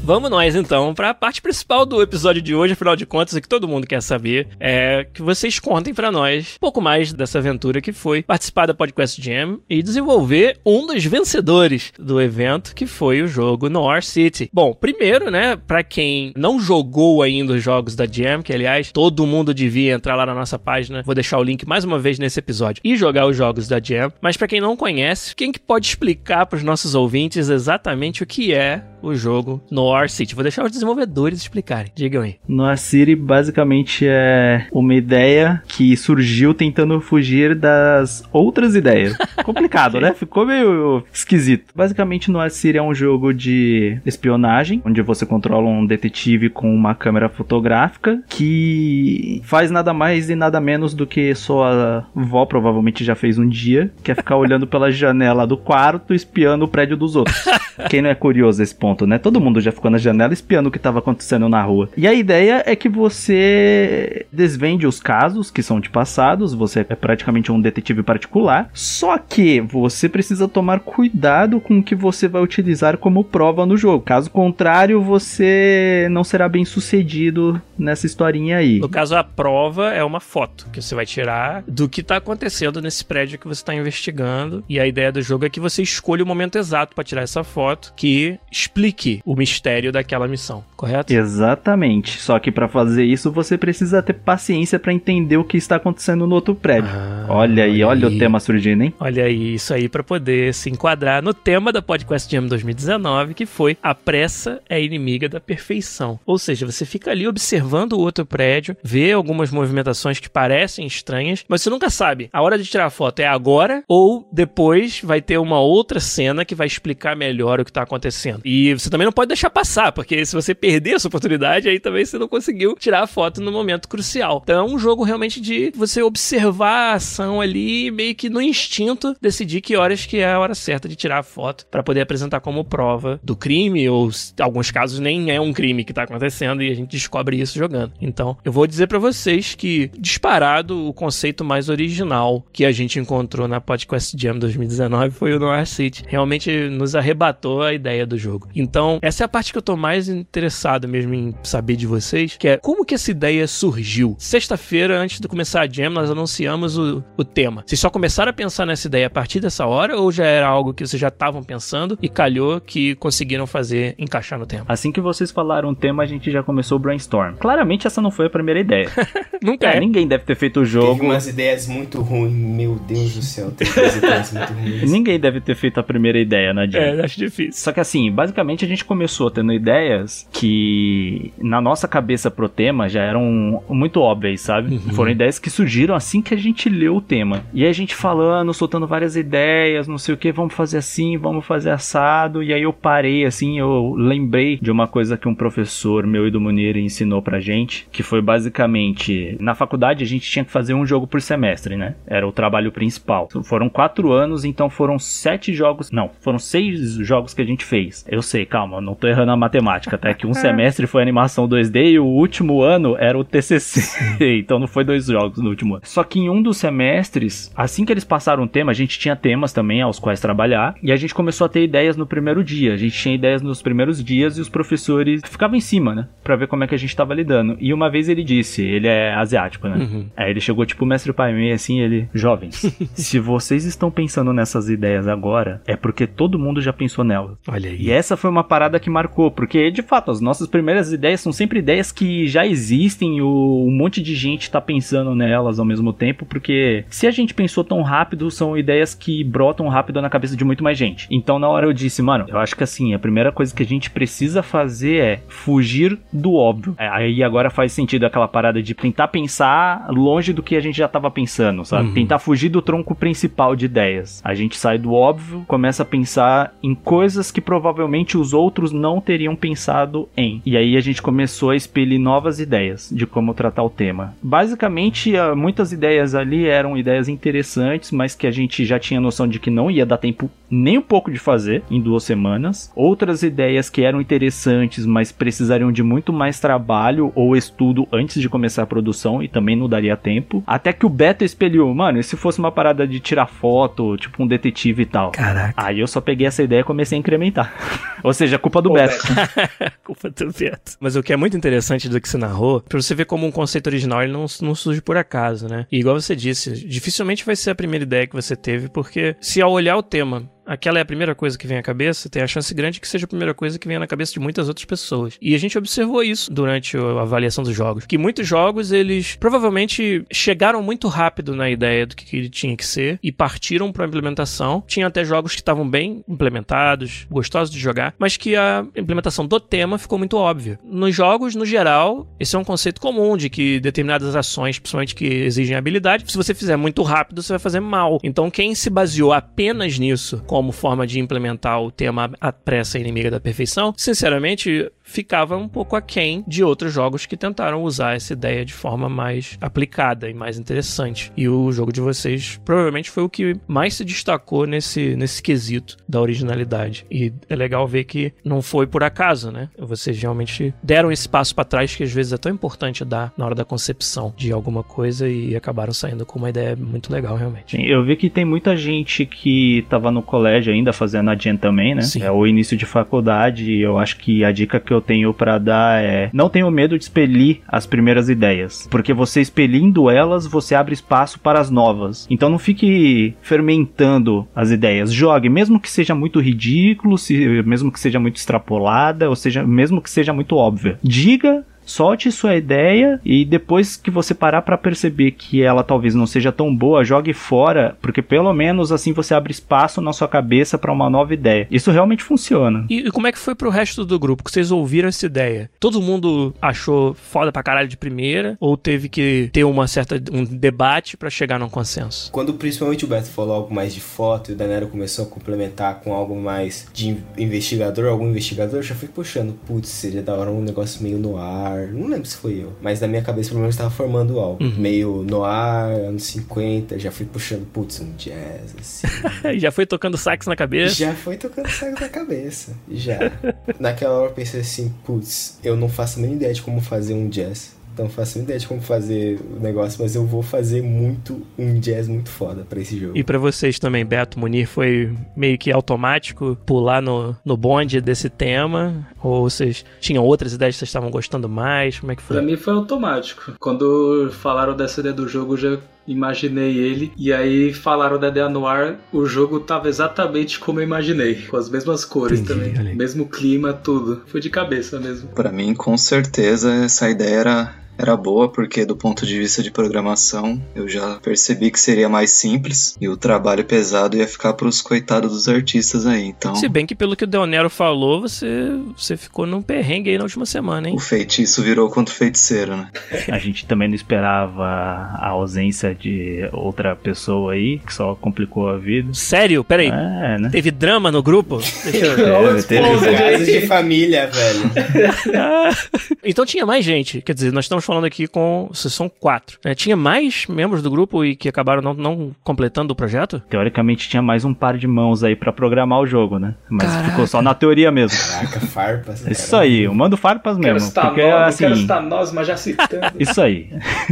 Vamos nós então para a parte principal do episódio de hoje, afinal de contas, o que todo mundo quer saber é que vocês contem para nós um pouco mais dessa aventura que foi participar da Podcast Jam e desenvolver um dos vencedores do evento, que foi o jogo Noir City. Bom, primeiro, né, para quem não jogou ainda os jogos da Jam, que aliás todo mundo devia entrar lá na nossa página, vou deixar o link mais uma vez nesse episódio e jogar os jogos da Jam. Mas para quem não conhece, quem que pode explicar para os nossos ouvintes exatamente o que é o jogo Noir City. Vou deixar os desenvolvedores explicarem. Digam aí. Noir City basicamente é uma ideia que surgiu tentando fugir das outras ideias. [laughs] Complicado, né? Ficou meio esquisito. Basicamente, Noir City é um jogo de espionagem, onde você controla um detetive com uma câmera fotográfica que faz nada mais e nada menos do que sua avó provavelmente já fez um dia, que é ficar [laughs] olhando pela janela do quarto espiando o prédio dos outros. [laughs] Quem não é curioso esse ponto? Ponto, né? Todo mundo já ficou na janela espiando o que estava acontecendo na rua. E a ideia é que você desvende os casos que são de passados, você é praticamente um detetive particular, só que você precisa tomar cuidado com o que você vai utilizar como prova no jogo. Caso contrário, você não será bem sucedido nessa historinha aí. No caso, a prova é uma foto que você vai tirar do que está acontecendo nesse prédio que você está investigando. E a ideia do jogo é que você escolha o momento exato para tirar essa foto que explica explique o mistério daquela missão, correto? Exatamente. Só que para fazer isso você precisa ter paciência para entender o que está acontecendo no outro prédio. Ah, olha aí, olha, olha o tema surgindo, hein? Olha aí, isso aí para poder se enquadrar no tema da Podcast Jam 2019, que foi a pressa é inimiga da perfeição. Ou seja, você fica ali observando o outro prédio, vê algumas movimentações que parecem estranhas, mas você nunca sabe. A hora de tirar a foto é agora ou depois vai ter uma outra cena que vai explicar melhor o que está acontecendo. E você também não pode deixar passar, porque se você perder essa oportunidade, aí também você não conseguiu tirar a foto no momento crucial. Então é um jogo realmente de você observar a ação ali, meio que no instinto, decidir que horas que é a hora certa de tirar a foto para poder apresentar como prova do crime, ou alguns casos nem é um crime que tá acontecendo e a gente descobre isso jogando. Então, eu vou dizer para vocês que disparado o conceito mais original que a gente encontrou na Podcast Jam 2019 foi o Noir City. Realmente nos arrebatou a ideia do jogo. Então, essa é a parte que eu tô mais interessado mesmo em saber de vocês, que é como que essa ideia surgiu. Sexta-feira, antes de começar a Jam, nós anunciamos o, o tema. Vocês só começaram a pensar nessa ideia a partir dessa hora ou já era algo que vocês já estavam pensando e calhou que conseguiram fazer, encaixar no tema? Assim que vocês falaram o tema, a gente já começou o brainstorm. Claramente essa não foi a primeira ideia. [laughs] Nunca é, é. Ninguém deve ter feito o jogo. Teve umas ideias muito ruins, meu Deus do céu. Teve umas ideias muito ruins. [laughs] Ninguém deve ter feito a primeira ideia na Jam. É, acho difícil. Só que assim, basicamente a gente começou tendo ideias que na nossa cabeça pro tema já eram muito óbvias, sabe? Uhum. Foram ideias que surgiram assim que a gente leu o tema. E a gente falando, soltando várias ideias, não sei o que, vamos fazer assim, vamos fazer assado. E aí eu parei assim, eu lembrei de uma coisa que um professor meu e do Munir ensinou pra gente, que foi basicamente na faculdade a gente tinha que fazer um jogo por semestre, né? Era o trabalho principal. Foram quatro anos, então foram sete jogos, não, foram seis jogos que a gente fez. Eu sei, calma, não tô errando a matemática, até que um [laughs] semestre foi animação 2D e o último ano era o TCC. [laughs] então não foi dois jogos no último ano. Só que em um dos semestres, assim que eles passaram o tema, a gente tinha temas também aos quais trabalhar e a gente começou a ter ideias no primeiro dia. A gente tinha ideias nos primeiros dias e os professores ficavam em cima, né, para ver como é que a gente tava lidando. E uma vez ele disse, ele é asiático, né? Uhum. Aí ele chegou tipo o mestre pai meio assim, ele, jovens, [laughs] se vocês estão pensando nessas ideias agora, é porque todo mundo já pensou nelas. Olha aí. E essa foi uma parada que marcou, porque de fato as nossas primeiras ideias são sempre ideias que já existem, um monte de gente tá pensando nelas ao mesmo tempo, porque se a gente pensou tão rápido, são ideias que brotam rápido na cabeça de muito mais gente. Então na hora eu disse, mano, eu acho que assim, a primeira coisa que a gente precisa fazer é fugir do óbvio. É, aí agora faz sentido aquela parada de tentar pensar longe do que a gente já tava pensando, sabe? Uhum. Tentar fugir do tronco principal de ideias. A gente sai do óbvio, começa a pensar em coisas que provavelmente os outros não teriam pensado em. E aí a gente começou a expelir novas ideias de como tratar o tema. Basicamente, ah, muitas ideias ali eram ideias interessantes, mas que a gente já tinha noção de que não ia dar tempo nem um pouco de fazer em duas semanas. Outras ideias que eram interessantes, mas precisariam de muito mais trabalho ou estudo antes de começar a produção e também não daria tempo. Até que o Beto espelhou, mano, e se fosse uma parada de tirar foto, tipo um detetive e tal? Caraca. Aí eu só peguei essa ideia e comecei a incrementar. [laughs] Ou seja, culpa do Beto. [laughs] culpa do Beto. Mas o que é muito interessante do que você narrou, pra você ver como um conceito original ele não, não surge por acaso, né? E igual você disse, dificilmente vai ser a primeira ideia que você teve, porque se ao olhar o tema aquela é a primeira coisa que vem à cabeça, tem a chance grande que seja a primeira coisa que venha na cabeça de muitas outras pessoas. E a gente observou isso durante a avaliação dos jogos, que muitos jogos eles provavelmente chegaram muito rápido na ideia do que ele tinha que ser e partiram para a implementação. Tinha até jogos que estavam bem implementados, gostosos de jogar, mas que a implementação do tema ficou muito óbvia. Nos jogos, no geral, esse é um conceito comum de que determinadas ações, principalmente que exigem habilidade, se você fizer muito rápido, você vai fazer mal. Então, quem se baseou apenas nisso como forma de implementar o tema A Pressa Inimiga da Perfeição, sinceramente, ficava um pouco aquém de outros jogos que tentaram usar essa ideia de forma mais aplicada e mais interessante. E o jogo de vocês provavelmente foi o que mais se destacou nesse, nesse quesito da originalidade. E é legal ver que não foi por acaso, né? Vocês realmente deram esse passo para trás que às vezes é tão importante dar na hora da concepção de alguma coisa e acabaram saindo com uma ideia muito legal, realmente. Eu vi que tem muita gente que tava no colégio ainda fazendo a Gen também, né? Sim. É o início de faculdade e eu acho que a dica que eu tenho para dar é: não tenha medo de expelir as primeiras ideias, porque você expelindo elas, você abre espaço para as novas. Então não fique fermentando as ideias. Jogue, mesmo que seja muito ridículo, se, mesmo que seja muito extrapolada, ou seja, mesmo que seja muito óbvia. Diga Solte sua ideia e depois que você parar para perceber que ela talvez não seja tão boa, jogue fora, porque pelo menos assim você abre espaço na sua cabeça para uma nova ideia. Isso realmente funciona. E, e, como é que foi pro resto do grupo? Que vocês ouviram essa ideia? Todo mundo achou foda pra caralho de primeira ou teve que ter uma certa um debate para chegar num consenso? Quando principalmente o Beto falou algo mais de foto e o Danero começou a complementar com algo mais de investigador, algum investigador, eu já fui puxando, putz, seria da hora um negócio meio no ar noir. Não lembro se foi eu. Mas na minha cabeça, pelo menos, estava formando algo. Uhum. Meio noir, anos 50. Já fui puxando, putz, um jazz, assim. [laughs] já foi tocando sax na cabeça? Já foi tocando sax na cabeça. Já. [laughs] Naquela hora eu pensei assim, putz, eu não faço nem ideia de como fazer um jazz. Então faço ideia de como fazer o negócio, mas eu vou fazer muito um jazz muito foda para esse jogo. E para vocês também, Beto Munir, foi meio que automático pular no, no bonde desse tema? Ou vocês tinham outras ideias que vocês estavam gostando mais? Como é que foi? Pra mim foi automático. Quando falaram dessa ideia do jogo, já imaginei ele. E aí falaram da Dea Noir, o jogo tava exatamente como eu imaginei. Com as mesmas cores Entendi, também. Mesmo clima, tudo. Foi de cabeça mesmo. Para mim, com certeza, essa ideia era era boa porque do ponto de vista de programação eu já percebi que seria mais simples e o trabalho pesado ia ficar para os coitados dos artistas aí. Então, se bem que pelo que o Deonero falou, você você ficou num perrengue aí na última semana, hein? O feitiço virou contra o feiticeiro, né? A gente também não esperava a ausência de outra pessoa aí que só complicou a vida. Sério? Peraí. É, né? Teve drama no grupo? Deixa eu ver. teve de família, velho. [laughs] então tinha mais gente. Quer dizer, nós estamos estamos falando aqui com. São quatro. Né? Tinha mais membros do grupo e que acabaram não, não completando o projeto? Teoricamente tinha mais um par de mãos aí para programar o jogo, né? Mas Caraca. ficou só na teoria mesmo. Caraca, farpas. Isso aí, eu mando farpas mesmo. Quero porque, nós, assim, quero estar nós, mas já citando. [laughs] Isso aí.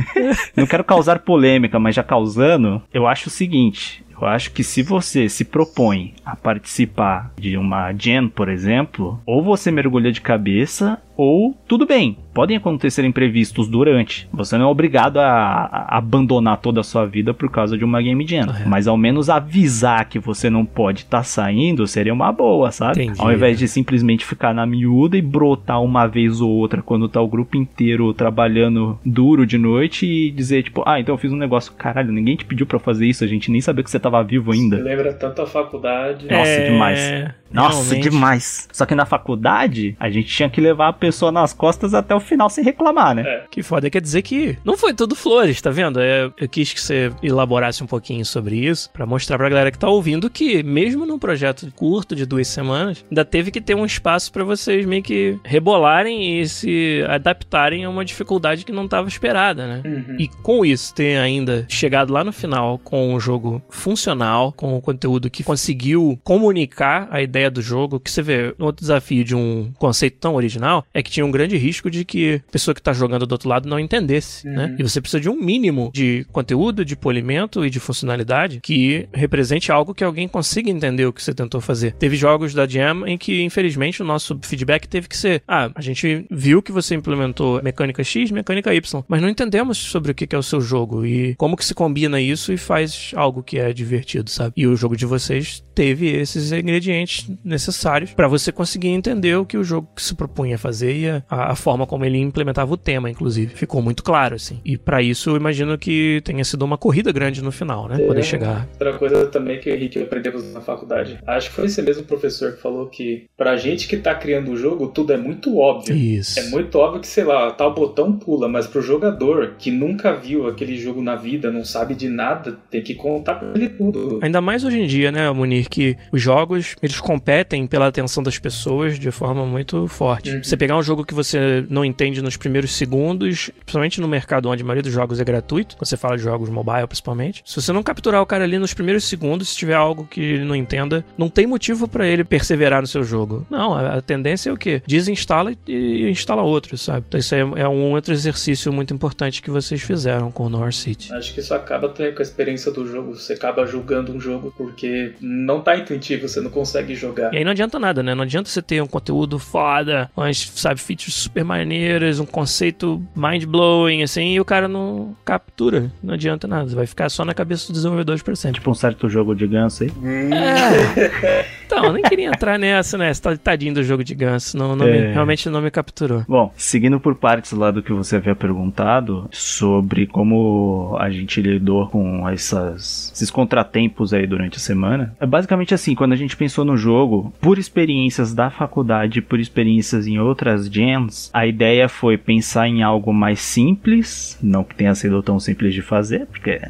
[laughs] não quero causar polêmica, mas já causando, eu acho o seguinte: eu acho que se você se propõe a participar de uma gen, por exemplo, ou você mergulha de cabeça, ou tudo bem, podem acontecer imprevistos durante. Você não é obrigado a, a abandonar toda a sua vida por causa de uma game jam. Ah, é. Mas ao menos avisar que você não pode estar tá saindo seria uma boa, sabe? Entendi. Ao invés de simplesmente ficar na miúda e brotar uma vez ou outra quando tá o grupo inteiro trabalhando duro de noite e dizer, tipo, ah, então eu fiz um negócio, caralho, ninguém te pediu para fazer isso, a gente nem sabia que você tava vivo ainda. Você lembra tanto a faculdade. Nossa, é... demais. Nossa, Realmente. demais. Só que na faculdade, a gente tinha que levar a pessoa nas costas até o final sem reclamar, né? É. Que foda. Quer dizer que não foi tudo flores, tá vendo? É, eu quis que você elaborasse um pouquinho sobre isso, para mostrar pra galera que tá ouvindo que, mesmo num projeto curto de duas semanas, ainda teve que ter um espaço para vocês meio que rebolarem e se adaptarem a uma dificuldade que não tava esperada, né? Uhum. E com isso, ter ainda chegado lá no final com um jogo funcional, com um conteúdo que conseguiu comunicar a ideia ideia do jogo, que você vê, no outro desafio de um conceito tão original, é que tinha um grande risco de que a pessoa que está jogando do outro lado não entendesse, né? uhum. né? E você precisa de um mínimo de conteúdo, de polimento e de funcionalidade que represente algo que alguém consiga entender o que você tentou fazer. Teve jogos da Jam em que, infelizmente, o nosso feedback teve que ser: ah, a gente viu que você implementou mecânica X, mecânica Y, mas não entendemos sobre o que é o seu jogo e como que se combina isso e faz algo que é divertido, sabe? E o jogo de vocês teve esses ingredientes necessários para você conseguir entender o que o jogo se propunha a fazer e a, a, forma como ele implementava o tema, inclusive. Ficou muito claro, assim. E para isso eu imagino que tenha sido uma corrida grande no final, né? É, Poder chegar. Outra coisa também que o Henrique aprendemos na faculdade. Acho que foi esse mesmo professor que falou que pra gente que tá criando o jogo, tudo é muito óbvio. Isso. É muito óbvio que, sei lá, tal botão pula, mas pro jogador que nunca viu aquele jogo na vida, não sabe de nada, tem que contar pra ele tudo. Ainda mais hoje em dia, né, Que os jogos, eles competem pela atenção das pessoas de forma muito forte. Uhum. Você pegar um jogo que você não entende nos primeiros segundos, principalmente no mercado onde a maioria dos jogos é gratuito, você fala de jogos mobile principalmente, se você não capturar o cara ali nos primeiros segundos, se tiver algo que ele não entenda, não tem motivo para ele perseverar no seu jogo. Não, a, a, tendência é o quê? Desinstala e, e instala outro, sabe? Então isso é, é, um outro exercício muito importante que vocês fizeram com o North City. Acho que isso acaba com a experiência do jogo. Você acaba julgando um jogo porque não tá intuitivo, você não consegue jogar. E aí não adianta nada, né? Não adianta você ter um conteúdo foda, umas, sabe, features super maneiras, um conceito mind-blowing, assim, e o cara não captura. Não adianta nada. Vai ficar só na cabeça dos desenvolvedores por sempre. Tipo um certo jogo de ganso aí. É. [laughs] então, eu nem queria entrar nessa, né? Tá tadinho do jogo de ganso. Não, não é. me, realmente não me capturou. Bom, seguindo por partes lá do que você havia perguntado sobre como a gente lidou com essas, esses contratempos aí durante a semana, é basicamente assim, quando a gente pensou no jogo, por experiências da faculdade, por experiências em outras gens, a ideia foi pensar em algo mais simples, não que tenha sido tão simples de fazer, porque,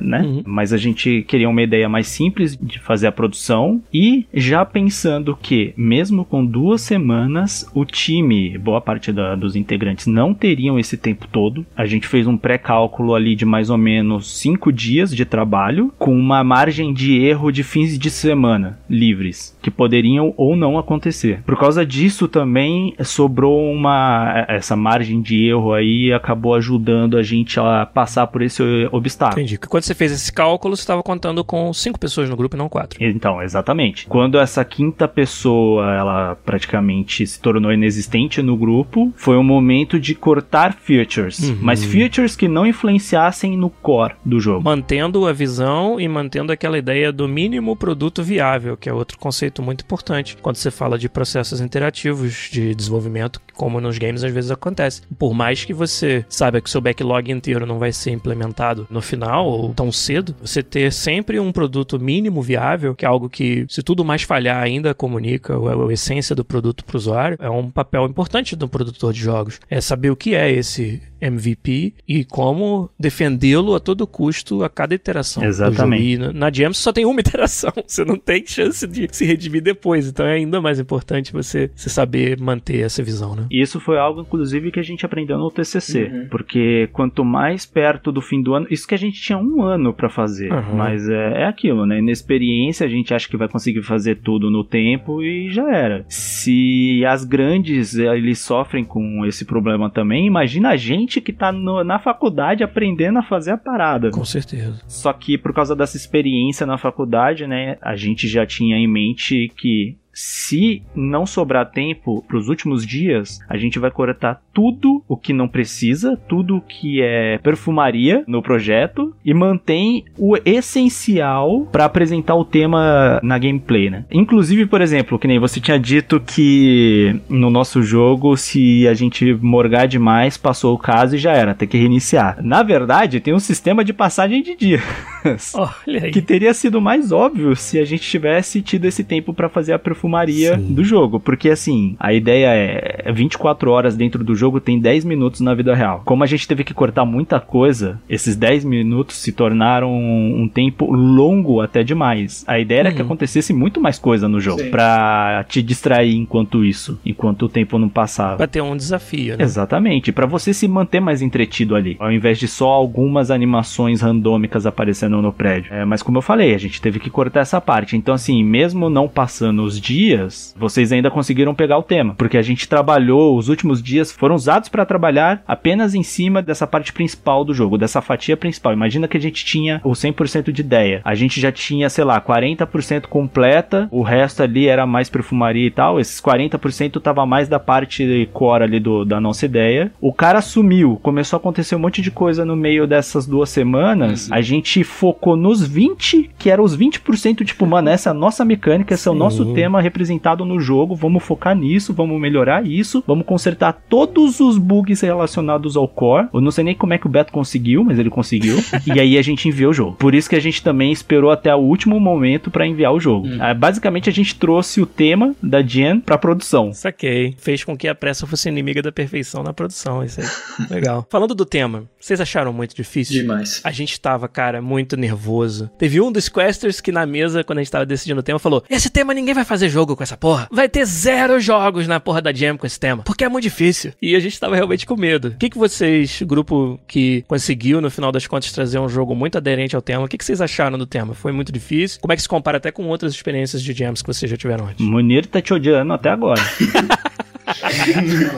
né? Uhum. Mas a gente queria uma ideia mais simples de fazer a produção e já pensando que, mesmo com duas semanas, o time, boa parte da, dos integrantes, não teriam esse tempo todo. A gente fez um pré-cálculo ali de mais ou menos cinco dias de trabalho, com uma margem de erro de fins de semana livres, que poderiam ou não acontecer. Por causa disso também sobrou uma essa margem de erro aí acabou ajudando a gente a passar por esse obstáculo. Entendi. Quando você fez esse cálculo, você estava contando com cinco pessoas no grupo e não quatro. Então, exatamente. Quando essa quinta pessoa, ela praticamente se tornou inexistente no grupo, foi o momento de cortar features, uhum. mas features que não influenciassem no core do jogo. Mantendo a visão e mantendo aquela ideia do mínimo produto viável, que é outro conceito muito importante quando você fala de processos interativos de desenvolvimento, como nos games às vezes acontece. Por mais que você saiba que seu backlog inteiro não vai ser implementado no final ou tão cedo, você ter sempre um produto mínimo viável, que é algo que, se tudo mais falhar, ainda comunica a, a essência do produto para o usuário, é um papel importante do produtor de jogos. É saber o que é esse MVP e como defendê-lo a todo custo a cada iteração. Exatamente. E na Jam só tem uma iteração, [laughs] você não tem chance de se redimir depois, então é ainda mais importante você, você saber manter essa visão, né? Isso foi algo, inclusive, que a gente aprendeu no TCC, uhum. porque quanto mais perto do fim do ano, isso que a gente tinha um ano para fazer, uhum. mas é, é aquilo, né? Inexperiência, a gente acha que vai conseguir fazer tudo no tempo e já era. Se as grandes eles sofrem com esse problema também, imagina a gente que tá no, na faculdade aprendendo a fazer a parada. Com certeza. Só que por causa dessa experiência na faculdade, né, a gente já tinha em mente que se não sobrar tempo para os últimos dias, a gente vai cortar tudo o que não precisa, tudo o que é perfumaria no projeto e mantém o essencial para apresentar o tema na gameplay, né? Inclusive, por exemplo, que nem você tinha dito que no nosso jogo, se a gente morgar demais, passou o caso e já era, tem que reiniciar. Na verdade, tem um sistema de passagem de [laughs] [laughs] Olha aí. Que teria sido mais óbvio se a gente tivesse tido esse tempo para fazer a perfumaria Sim. do jogo. Porque assim, a ideia é 24 horas dentro do jogo tem 10 minutos na vida real. Como a gente teve que cortar muita coisa, esses 10 minutos se tornaram um tempo longo até demais. A ideia uhum. era que uhum. acontecesse muito mais coisa no jogo. Pra te distrair enquanto isso, enquanto o tempo não passava. Pra ter um desafio, né? Exatamente. para você se manter mais entretido ali. Ao invés de só algumas animações randômicas aparecendo no prédio. É, mas como eu falei, a gente teve que cortar essa parte. Então, assim, mesmo não passando os dias dias, vocês ainda conseguiram pegar o tema, porque a gente trabalhou, os últimos dias foram usados para trabalhar apenas em cima dessa parte principal do jogo, dessa fatia principal. Imagina que a gente tinha o 100% de ideia. A gente já tinha, sei lá, 40% completa, o resto ali era mais perfumaria e tal. Esses 40% tava mais da parte core ali do, da nossa ideia. O cara sumiu, começou a acontecer um monte de coisa no meio dessas duas semanas. Uhum. A gente focou nos 20, que eram os 20%, tipo, mano, essa é a nossa mecânica, esse é o nosso tema representado no jogo, vamos focar nisso, vamos melhorar isso, vamos consertar todos os bugs relacionados ao core. Eu não sei nem como é que o Beto conseguiu, mas ele conseguiu. [laughs] e aí a gente enviou o jogo. Por isso que a gente também esperou até o último momento para enviar o jogo. Hum. Ah, basicamente a gente trouxe o tema da Jen pra produção. Saquei. Fez com que a pressa fosse inimiga da perfeição na produção, isso aí. Legal. [laughs] Falando do tema, vocês acharam muito difícil? Demais. A gente tava, cara, muito nervoso. Teve um dos questers que na mesa, quando a gente tava decidindo o tema, falou: Esse tema ninguém vai fazer jogo com essa porra. Vai ter zero jogos na porra da Jam com esse tema. Porque é muito difícil. E a gente tava realmente com medo. O que, que vocês, grupo que conseguiu, no final das contas, trazer um jogo muito aderente ao tema, o que, que vocês acharam do tema? Foi muito difícil? Como é que se compara até com outras experiências de jams que vocês já tiveram antes? Munir tá te odiando até agora. [laughs]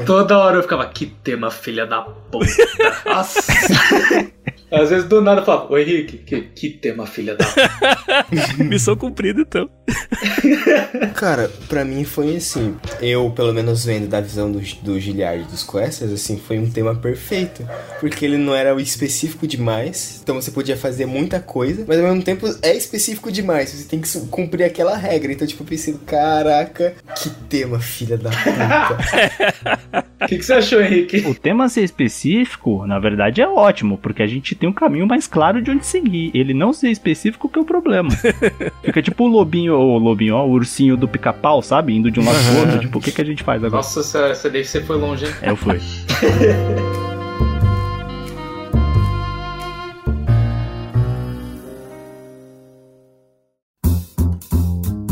Toda hora eu ficava, que tema filha da puta. Nossa. [laughs] Às vezes do nada eu falo, ô Henrique, que, que tema filha da. [laughs] Missão cumprida então. [laughs] Cara, pra mim foi assim. Eu, pelo menos vendo da visão do, do Giliard dos Questers, assim, foi um tema perfeito. Porque ele não era específico demais. Então você podia fazer muita coisa, mas ao mesmo tempo é específico demais. Você tem que cumprir aquela regra. Então, tipo, eu pensei, caraca, que tema filha da puta. [laughs] O que, que você achou, Henrique? O tema ser específico, na verdade, é ótimo, porque a gente tem um caminho mais claro de onde seguir. Ele não ser específico que é o problema. [laughs] Fica tipo o lobinho, o lobinho, ó, o ursinho do pica-pau, sabe? Indo de um lado pro outro. Tipo, o que, que a gente faz agora? Nossa, essa, essa daí você foi longe, hein? É, eu fui. [laughs]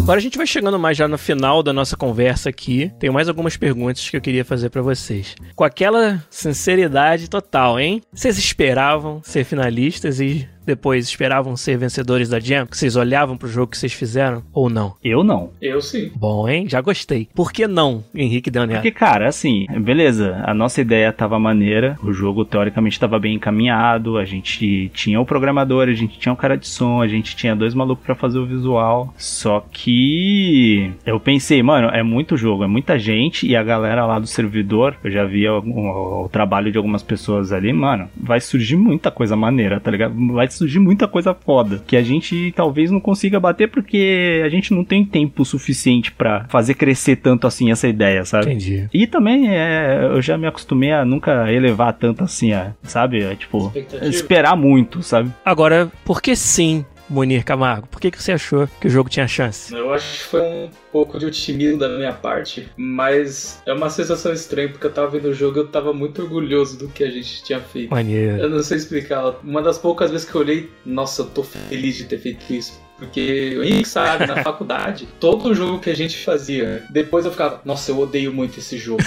Agora a gente vai chegando mais já no final da nossa conversa aqui. Tenho mais algumas perguntas que eu queria fazer para vocês. Com aquela sinceridade total, hein? Vocês esperavam ser finalistas e depois esperavam ser vencedores da Jam? Que vocês olhavam pro jogo que vocês fizeram ou não? Eu não. Eu sim. Bom, hein? Já gostei. Por que não, Henrique Daniel? Porque, cara, assim, beleza, a nossa ideia tava maneira, o jogo teoricamente tava bem encaminhado, a gente tinha o programador, a gente tinha o cara de som, a gente tinha dois malucos para fazer o visual. Só que eu pensei, mano, é muito jogo, é muita gente e a galera lá do servidor, eu já via o, o, o trabalho de algumas pessoas ali, mano, vai surgir muita coisa maneira, tá ligado? Vai surgir muita coisa foda que a gente talvez não consiga bater porque a gente não tem tempo suficiente para fazer crescer tanto assim essa ideia, sabe? Entendi. E também é, eu já me acostumei a nunca elevar tanto assim, sabe? É, tipo, esperar muito, sabe? Agora, por que sim Munir Camargo? Por que, que você achou que o jogo tinha chance? Eu acho que foi um pouco de otimismo da minha parte, mas é uma sensação estranha, porque eu tava vendo o jogo e eu tava muito orgulhoso do que a gente tinha feito. Maneiro. Eu não sei explicar. Uma das poucas vezes que eu olhei, nossa, eu tô feliz de ter feito isso. Porque o Henrique sabe, na faculdade, [laughs] todo jogo que a gente fazia, depois eu ficava, nossa, eu odeio muito esse jogo.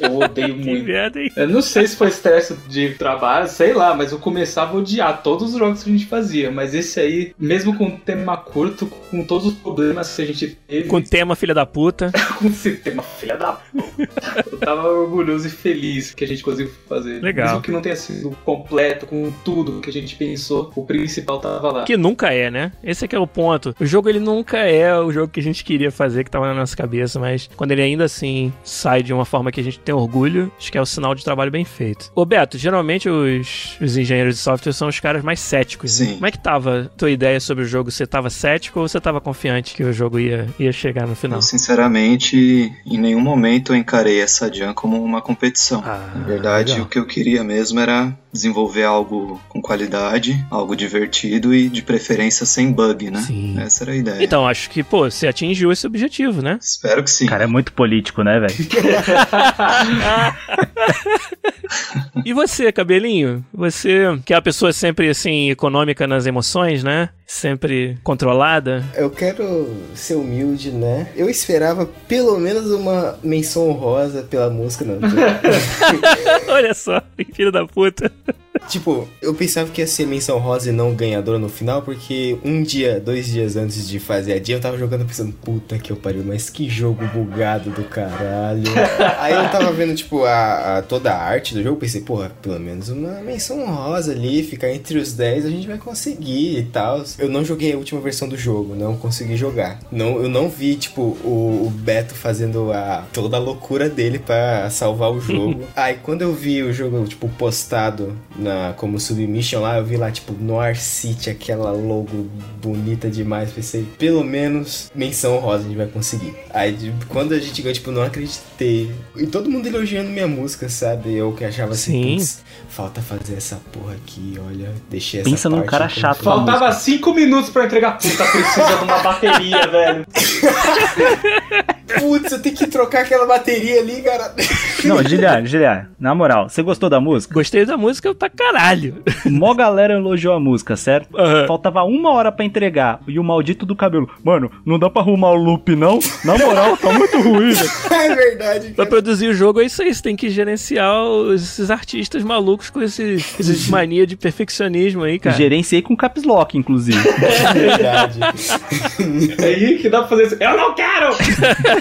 Eu odeio [laughs] muito. Eu não sei se foi estresse de trabalho, sei lá, mas eu começava a odiar todos os jogos que a gente fazia. Mas esse aí, mesmo com um tema curto, com todos os problemas que a gente teve, Com tema filha da puta. [laughs] com esse tema, filha da puta, eu tava orgulhoso e feliz que a gente conseguiu fazer. Legal. Mesmo que não tenha sido completo, com tudo que a gente pensou, o principal tava lá. Que nunca é, né? Esse é que é o ponto. O jogo ele nunca é o jogo que a gente queria fazer, que tava na nossa cabeça, mas quando ele ainda assim sai de uma forma que a gente tem orgulho, acho que é o sinal de trabalho bem feito. Ô Beto, geralmente os, os engenheiros de software são os caras mais céticos. né? Sim. Como é que tava a tua ideia sobre o jogo? Você tava cético ou você tava confiante que o jogo ia, ia chegar no final? Eu, sinceramente, em nenhum momento eu encarei essa Jam como uma competição. Ah, Na verdade, legal. o que eu queria mesmo era desenvolver algo com qualidade, algo divertido e de preferência sem bug, né? Sim. Essa era a ideia. Então, acho que, pô, você atingiu esse objetivo, né? Espero que sim. O cara é muito político, né, velho? [laughs] E você, cabelinho? Você, que é uma pessoa sempre, assim, econômica nas emoções, né? Sempre controlada. Eu quero ser humilde, né? Eu esperava pelo menos uma menção honrosa pela música, não. [laughs] Olha só, filho da puta. Tipo, eu pensava que ia ser menção rosa e não ganhador no final, porque um dia, dois dias antes de fazer a dia, eu tava jogando pensando, puta que eu pariu, mas que jogo bugado do caralho. [laughs] Aí eu tava vendo, tipo, a, a- toda a arte do jogo, pensei, porra, pelo menos uma menção honrosa ali, ficar entre os 10 a gente vai conseguir e tal. Eu não joguei a última versão do jogo, não consegui jogar. Não, eu não vi, tipo, o, o Beto fazendo a, toda a loucura dele pra salvar o jogo. [laughs] Aí quando eu vi o jogo, tipo, postado na, como submission lá, eu vi lá, tipo, Noir City, aquela logo bonita demais. Pensei, pelo menos menção rosa a gente vai conseguir. Aí de- quando a gente ganhou, tipo, não acreditei. E todo mundo elogiando minha música, sabe? Eu que achava Sim. assim, "Putz, falta fazer essa porra aqui, olha, deixei essa Pensa num cara chato. foi." Faltava cinco minutos pra entregar. Puta, precisa de uma bateria, [laughs] velho. [laughs] Putz, eu tenho que trocar aquela bateria ali, cara. Não, Giliar, Giliar, na moral, você gostou da música? Gostei da música pra caralho. Mó galera elogiou a música, certo? Aham. Faltava uma hora pra entregar e o maldito do cabelo. Mano, não dá pra arrumar o loop, não? Na moral, tá muito ruim, velho. [laughs] é verdade, Pra cara. produzir o jogo é isso aí, você tem que gerenciar esses artistas malucos com esse, esse [laughs] mania de perfeccionismo aí, cara. Gerenciei com caps lock, inclusive. É verdade. Aí que dá pra fazer isso. Eu não quero! [laughs]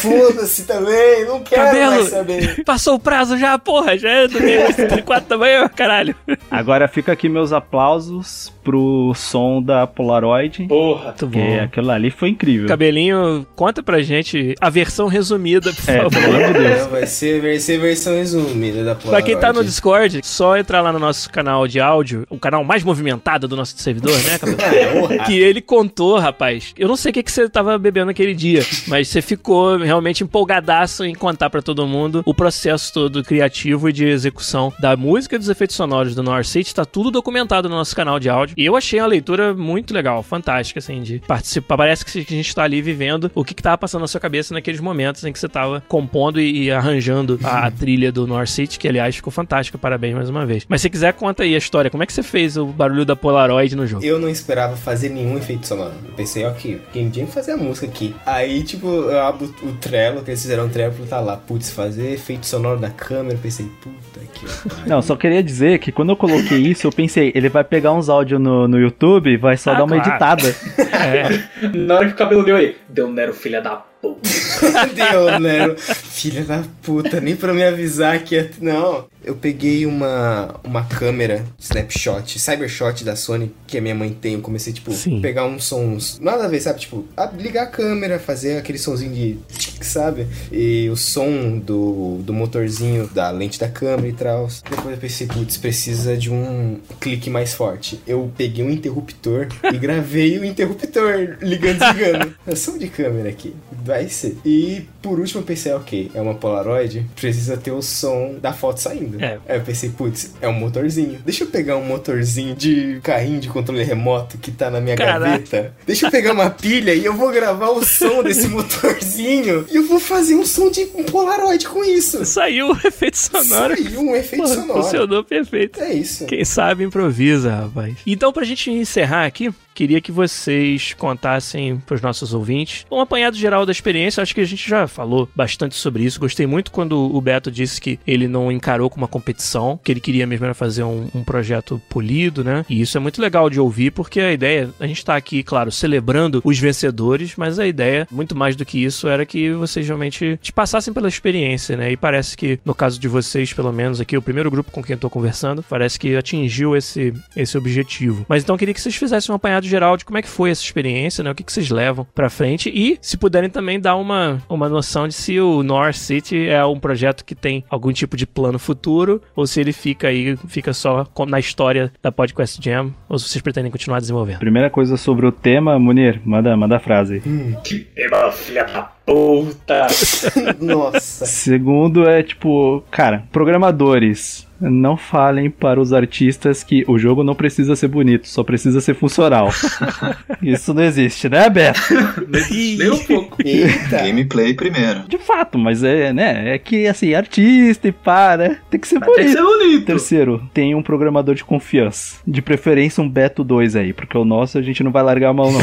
Foda-se também, não quero Cabelo. mais saber. Passou o prazo já, porra, já é do meio 34 tamanho, caralho. Agora fica aqui meus aplausos pro som da Polaroid. Porra. Porque bom. aquilo ali foi incrível. Cabelinho, conta pra gente a versão resumida, por É, favor. pelo amor de Deus. Vai ser, vai ser versão resumida da Pra quem tá no Polaroid. Discord, só entrar lá no nosso canal de áudio, o canal mais movimentado do nosso servidor, né, [laughs] Cabelo? que ele contou, rapaz. Eu não sei o que, que você tava bebendo naquele dia, mas você ficou realmente empolgadaço em contar pra todo mundo o processo todo criativo e de execução da música e dos efeitos sonoros do North City. Tá tudo documentado no nosso canal de áudio. E eu achei a leitura muito legal, fantástica, assim, de participar. Parece que a gente tá ali vivendo o que, que tava passando na sua cabeça naqueles momentos em que você tava compondo e, e arranjando a, a trilha do North City, que aliás ficou fantástica. Parabéns mais uma vez. Mas se quiser, conta aí a história. Como é que você fez o barulho da Polaroid no jogo? Eu não esperava fazer nenhum efeito sonoro. Eu pensei, ok, quem tinha que fazer a música aqui. Aí, tipo, eu o Trello, que eles fizeram um Trello, tá lá, putz, fazer efeito sonoro da câmera. Eu pensei, puta que pariu. Não, só queria dizer que quando eu coloquei isso, eu pensei, ele vai pegar uns áudios no, no YouTube e vai só Ah, dar uma claro. editada. [laughs] É. Na hora que o cabelo deu aí. Deu Nero, filha da [laughs] né? Filha da puta, nem pra me avisar que ia... Não. Eu peguei uma, uma câmera snapshot, cybershot da Sony, que a minha mãe tem. Eu comecei, tipo, Sim. pegar uns sons... Nada a ver, sabe? Tipo, a- ligar a câmera, fazer aquele sonzinho de... sabe? E o som do, do motorzinho da lente da câmera e tal. Depois eu pensei, putz, precisa de um clique mais forte. Eu peguei um interruptor e gravei o interruptor ligando e desligando. [laughs] é som de câmera aqui. Vai ser. E por último eu pensei, ok, é uma Polaroid, precisa ter o som da foto saindo. É. Aí eu pensei, putz, é um motorzinho. Deixa eu pegar um motorzinho de carrinho de controle remoto que tá na minha Caraca. gaveta. Deixa eu pegar uma pilha e eu vou gravar o som desse [laughs] motorzinho e eu vou fazer um som de um Polaroid com isso. Saiu o efeito sonoro. Saiu um efeito Porra, sonoro. Funcionou perfeito. É isso. Quem sabe improvisa, rapaz. Então, pra gente encerrar aqui, queria que vocês contassem pros nossos ouvintes um apanhado geral da experiência. Acho que a gente já falou bastante sobre isso. Gostei muito quando o Beto disse que ele não encarou como uma competição, que ele queria mesmo era fazer um, um projeto polido, né? E isso é muito legal de ouvir, porque a ideia, a gente tá aqui, claro, celebrando os vencedores, mas a ideia, muito mais do que isso, era que vocês realmente te passassem pela experiência, né? E parece que, no caso de vocês, pelo menos aqui, o primeiro grupo com quem eu tô conversando, parece que atingiu esse, esse objetivo. Mas então eu queria que vocês fizessem um apanhado geral de como é que foi essa experiência, né? O que, que vocês levam pra frente e, se puderem também dar uma, uma noção de se o North City é um projeto que tem algum tipo de plano futuro ou se ele fica aí, fica só na história da Podcast Jam ou se vocês pretendem continuar desenvolvendo. Primeira coisa sobre o tema, Munir, manda, manda a frase. Que tema, filha da puta! [laughs] Nossa. Segundo é tipo, cara, programadores, não falem para os artistas que o jogo não precisa ser bonito, só precisa ser funcional. [laughs] Isso não existe, né, Beto? nem, nem um pouco. [laughs] Eita. Gameplay primeiro. De fato, mas é, né? É que assim, artista e pá, né? Tem que ser Mas tem que bonito. ser bonito. Terceiro, tem um programador de confiança. De preferência um Beto 2 aí, porque o nosso a gente não vai largar a mão não.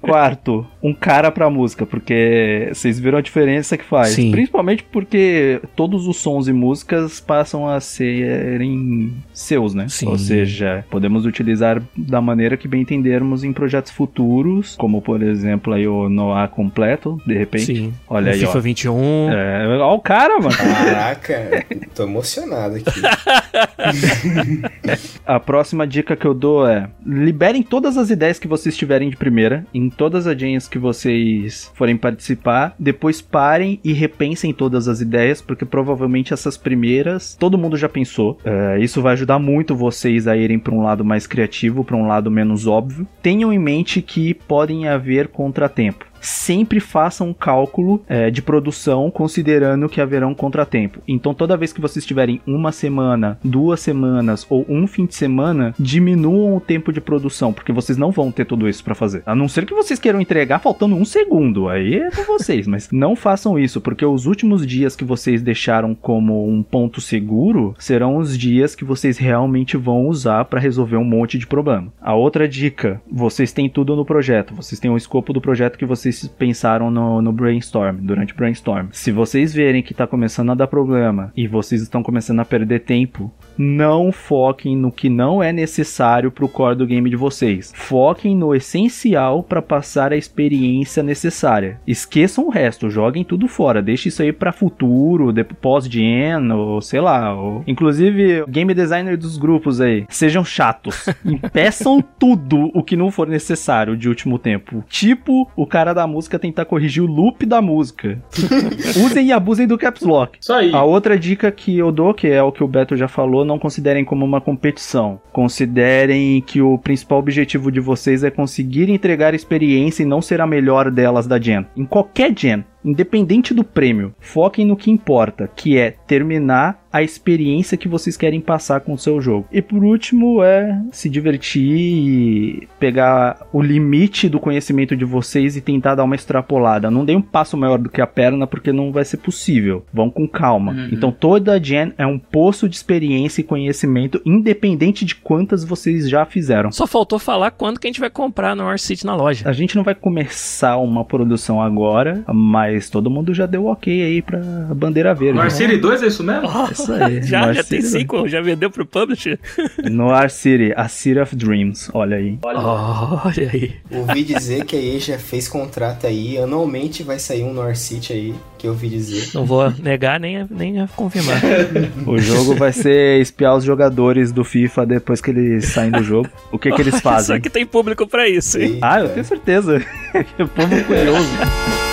Quarto, um cara pra música, porque vocês viram a diferença que faz. Sim. Principalmente porque todos os sons e músicas passam a serem seus, né? Sim. Ou seja, podemos utilizar da maneira que bem entendermos em projetos futuros, como por exemplo aí o Noah completo, de repente. Sim. Olha O aí, FIFA ó. 21. É, olha o cara, mano. Caraca, [laughs] tô emocionado aqui. [laughs] A próxima dica que eu dou é: liberem todas as ideias que vocês tiverem de primeira, em todas as agências que vocês forem participar. Depois parem e repensem todas as ideias, porque provavelmente essas primeiras todo mundo já pensou. É, isso vai ajudar muito vocês a irem para um lado mais criativo, para um lado menos óbvio. Tenham em mente que podem haver contratempo sempre façam um cálculo é, de produção considerando que haverá um contratempo. Então, toda vez que vocês tiverem uma semana, duas semanas ou um fim de semana, diminuam o tempo de produção, porque vocês não vão ter tudo isso para fazer. A não ser que vocês queiram entregar faltando um segundo, aí é com vocês, mas não façam isso, porque os últimos dias que vocês deixaram como um ponto seguro serão os dias que vocês realmente vão usar para resolver um monte de problema. A outra dica, vocês têm tudo no projeto, vocês têm o escopo do projeto que vocês pensaram no, no brainstorm, durante o brainstorm. Se vocês verem que está começando a dar problema e vocês estão começando a perder tempo, não foquem no que não é necessário para o core do game de vocês. Foquem no essencial para passar a experiência necessária. Esqueçam o resto, joguem tudo fora. Deixe isso aí para futuro, pós-gen, ou sei lá. Ou... Inclusive, game designer dos grupos aí, sejam chatos. [laughs] Impeçam tudo o que não for necessário de último tempo. Tipo, o cara da música tentar corrigir o loop da música. [laughs] Usem e abusem do caps lock. Isso aí. A outra dica que eu dou, que é o que o Beto já falou, não considerem como uma competição. Considerem que o principal objetivo de vocês é conseguir entregar experiência e não ser a melhor delas da Gen. Em qualquer Gen, independente do prêmio, foquem no que importa, que é terminar a experiência que vocês querem passar com o seu jogo. E por último é se divertir e pegar o limite do conhecimento de vocês e tentar dar uma extrapolada. Não dê um passo maior do que a perna porque não vai ser possível. Vão com calma. Uhum. Então toda a gen é um poço de experiência e conhecimento independente de quantas vocês já fizeram. Só faltou falar quando que a gente vai comprar no North City na loja. A gente não vai começar uma produção agora, mas todo mundo já deu ok aí pra bandeira verde. Noir City 2 é isso mesmo? Isso aí. [laughs] já, já tem City- cinco, já vendeu pro publisher? [laughs] Noir City, a City of Dreams, olha aí. Olha aí. Ouvi dizer que a EA já fez contrato aí, anualmente vai sair um North City aí, que eu ouvi dizer. Não vou negar nem, nem confirmar. [laughs] O jogo vai ser espiar os jogadores do FIFA depois que eles saem do jogo. O que que eles Só fazem? que tem público pra isso, hein? Ah, eu tenho certeza. o povo curioso.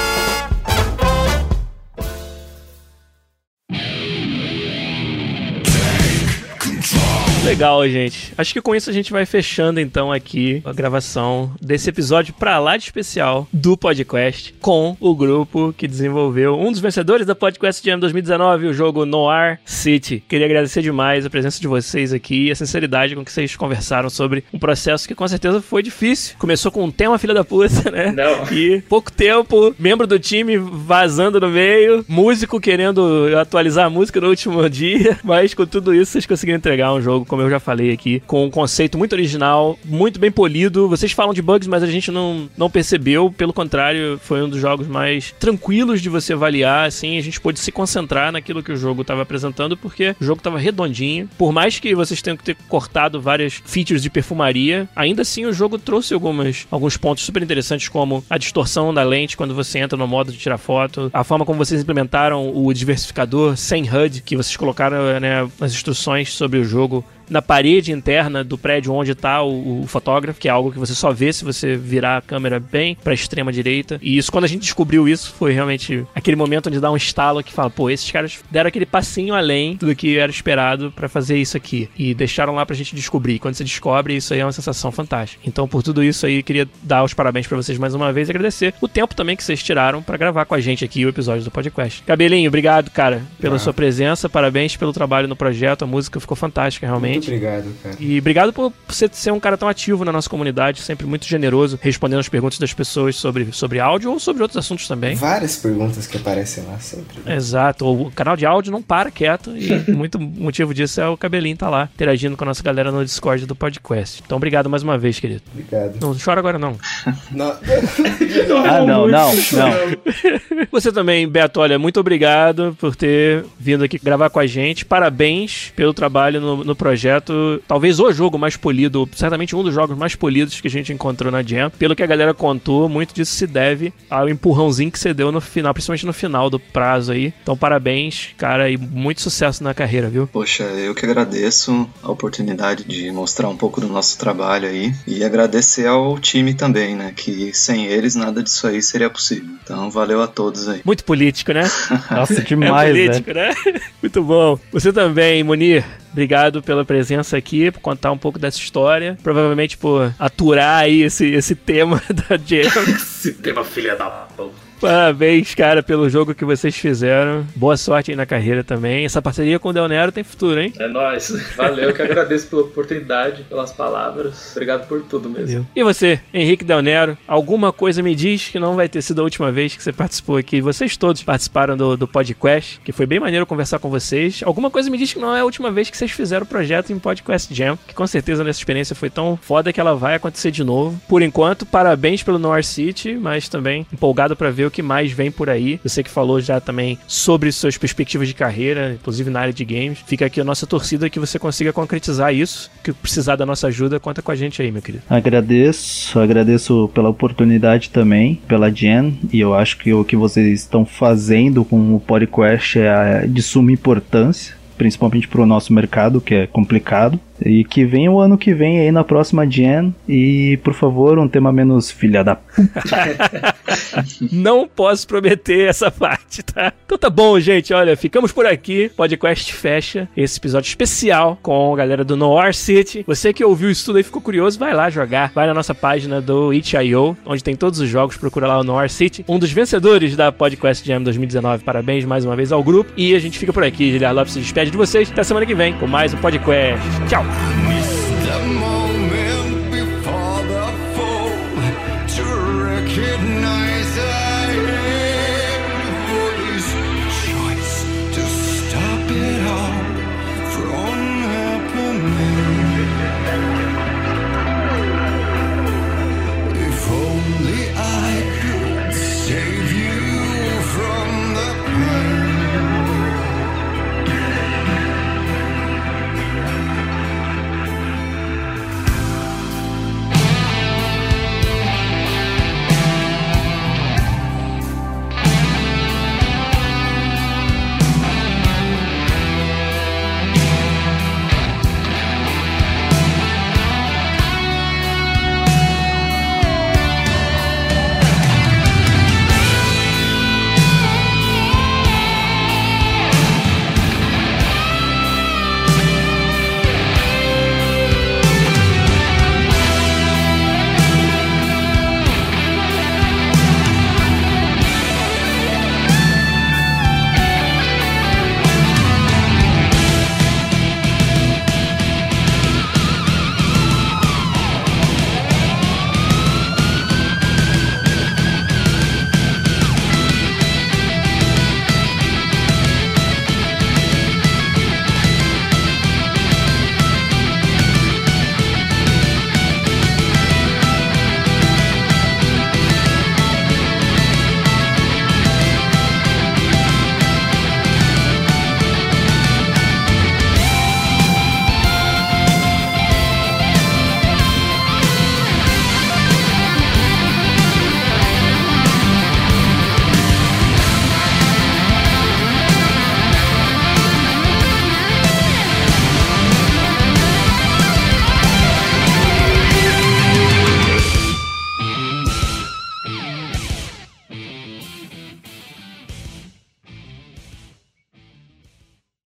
Legal, gente. Acho que com isso a gente vai fechando então aqui a gravação desse episódio pra lá de especial do podcast com o grupo que desenvolveu um dos vencedores da Podcast Jam 2019, o jogo Noir City. Queria agradecer demais a presença de vocês aqui e a sinceridade com que vocês conversaram sobre um processo que com certeza foi difícil. Começou com um tema filha da puta, né? Não. E pouco tempo, membro do time vazando no meio, músico querendo atualizar a música no último [laughs] dia, mas com tudo isso vocês conseguiram entregar um jogo, como eu já falei aqui, com um conceito muito original, muito bem polido. Vocês falam de bugs, mas a gente não, não percebeu, pelo contrário, foi um dos jogos mais tranquilos de você avaliar, assim, a gente pôde se concentrar naquilo que o jogo estava apresentando, porque o jogo estava redondinho. Por mais que vocês tenham que ter cortado várias features de perfumaria, ainda assim o jogo trouxe algumas, alguns pontos super interessantes, como a distorção da lente quando você entra no modo de tirar foto, a forma como vocês implementaram o diversificador sem HUD, que vocês colocaram né, nas instruções sobre o jogo na parede interna do prédio onde está o, o, fotógrafo, que é algo que você só vê se você virar a câmera bem para a extrema direita. E isso, quando a gente descobriu isso, foi realmente aquele momento onde dá um estalo que fala, pô, esses caras deram aquele passinho além do que era esperado para fazer isso aqui. E deixaram lá pra gente descobrir. Quando você descobre, isso aí é uma sensação fantástica. Então, por tudo isso aí, queria dar os parabéns para vocês mais uma vez e agradecer o tempo também que vocês tiraram para gravar com a gente aqui o episódio do podcast. Cabelinho, obrigado, cara, pela ah. sua presença. Parabéns pelo trabalho no projeto. A música ficou fantástica, realmente. Muito obrigado, cara. E obrigado por você ser um cara tão ativo na nossa comunidade, sempre muito generoso, respondendo as perguntas das pessoas sobre, sobre áudio ou sobre outros assuntos também. Várias perguntas que aparecem lá sempre. Né? Exato. O canal de áudio não para quieto e [laughs] muito motivo disso é o cabelinho tá lá interagindo com a nossa galera no Discord do podcast. Então obrigado mais uma vez, querido. Obrigado. Não chora agora não. [laughs] não. [laughs] ah, não, não, não. Você também, Beto, olha, muito obrigado por ter vindo aqui gravar com a gente. Parabéns pelo trabalho no, no projeto. Talvez o jogo mais polido, certamente um dos jogos mais polidos que a gente encontrou na Jam. Pelo que a galera contou, muito disso se deve ao empurrãozinho que você deu no final, principalmente no final do prazo aí. Então, parabéns, cara, e muito sucesso na carreira, viu? Poxa, eu que agradeço a oportunidade de mostrar um pouco do nosso trabalho aí e agradecer ao time também, né? Que sem eles nada disso aí seria possível. Então, valeu a todos aí. Muito político, né? [laughs] Nossa, demais, é político, né? né? [laughs] Muito bom. Você também, Munir. Obrigado pela presença aqui, por contar um pouco dessa história. Provavelmente por aturar aí esse, esse tema [laughs] da Jam. esse tema filha da puta. Parabéns, cara, pelo jogo que vocês fizeram. Boa sorte aí na carreira também. Essa parceria com o Del Nero tem futuro, hein? É nóis. Valeu, que agradeço pela oportunidade, pelas palavras. Obrigado por tudo mesmo. E você, Henrique Del Nero, alguma coisa me diz que não vai ter sido a última vez que você participou aqui. Vocês todos participaram do, do podcast, que foi bem maneiro conversar com vocês. Alguma coisa me diz que não é a última vez que vocês fizeram o projeto em Podcast Jam, que com certeza nessa experiência foi tão foda que ela vai acontecer de novo. Por enquanto, parabéns pelo Noir City, mas também empolgado para ver o que mais vem por aí. Você que falou já também sobre suas perspectivas de carreira, inclusive na área de games. Fica aqui a nossa torcida que você consiga concretizar isso. Que precisar da nossa ajuda, conta com a gente aí, meu querido. Agradeço, agradeço pela oportunidade também, pela Jen, e eu acho que o que vocês estão fazendo com o podcast é de suma importância principalmente para o nosso mercado, que é complicado. E que venha o ano que vem aí na próxima Gen. E, por favor, um tema menos filha da [laughs] Não posso prometer essa parte, tá? Então tá bom, gente. Olha, ficamos por aqui. Podcast fecha esse episódio especial com a galera do Noir City. Você que ouviu isso tudo aí ficou curioso, vai lá jogar. Vai na nossa página do itch.io, onde tem todos os jogos. Procura lá o Noir City. Um dos vencedores da Podcast Jam 2019. Parabéns mais uma vez ao grupo. E a gente fica por aqui. Giliar Lopes se despede de vocês. Até semana que vem com mais um podcast. Tchau!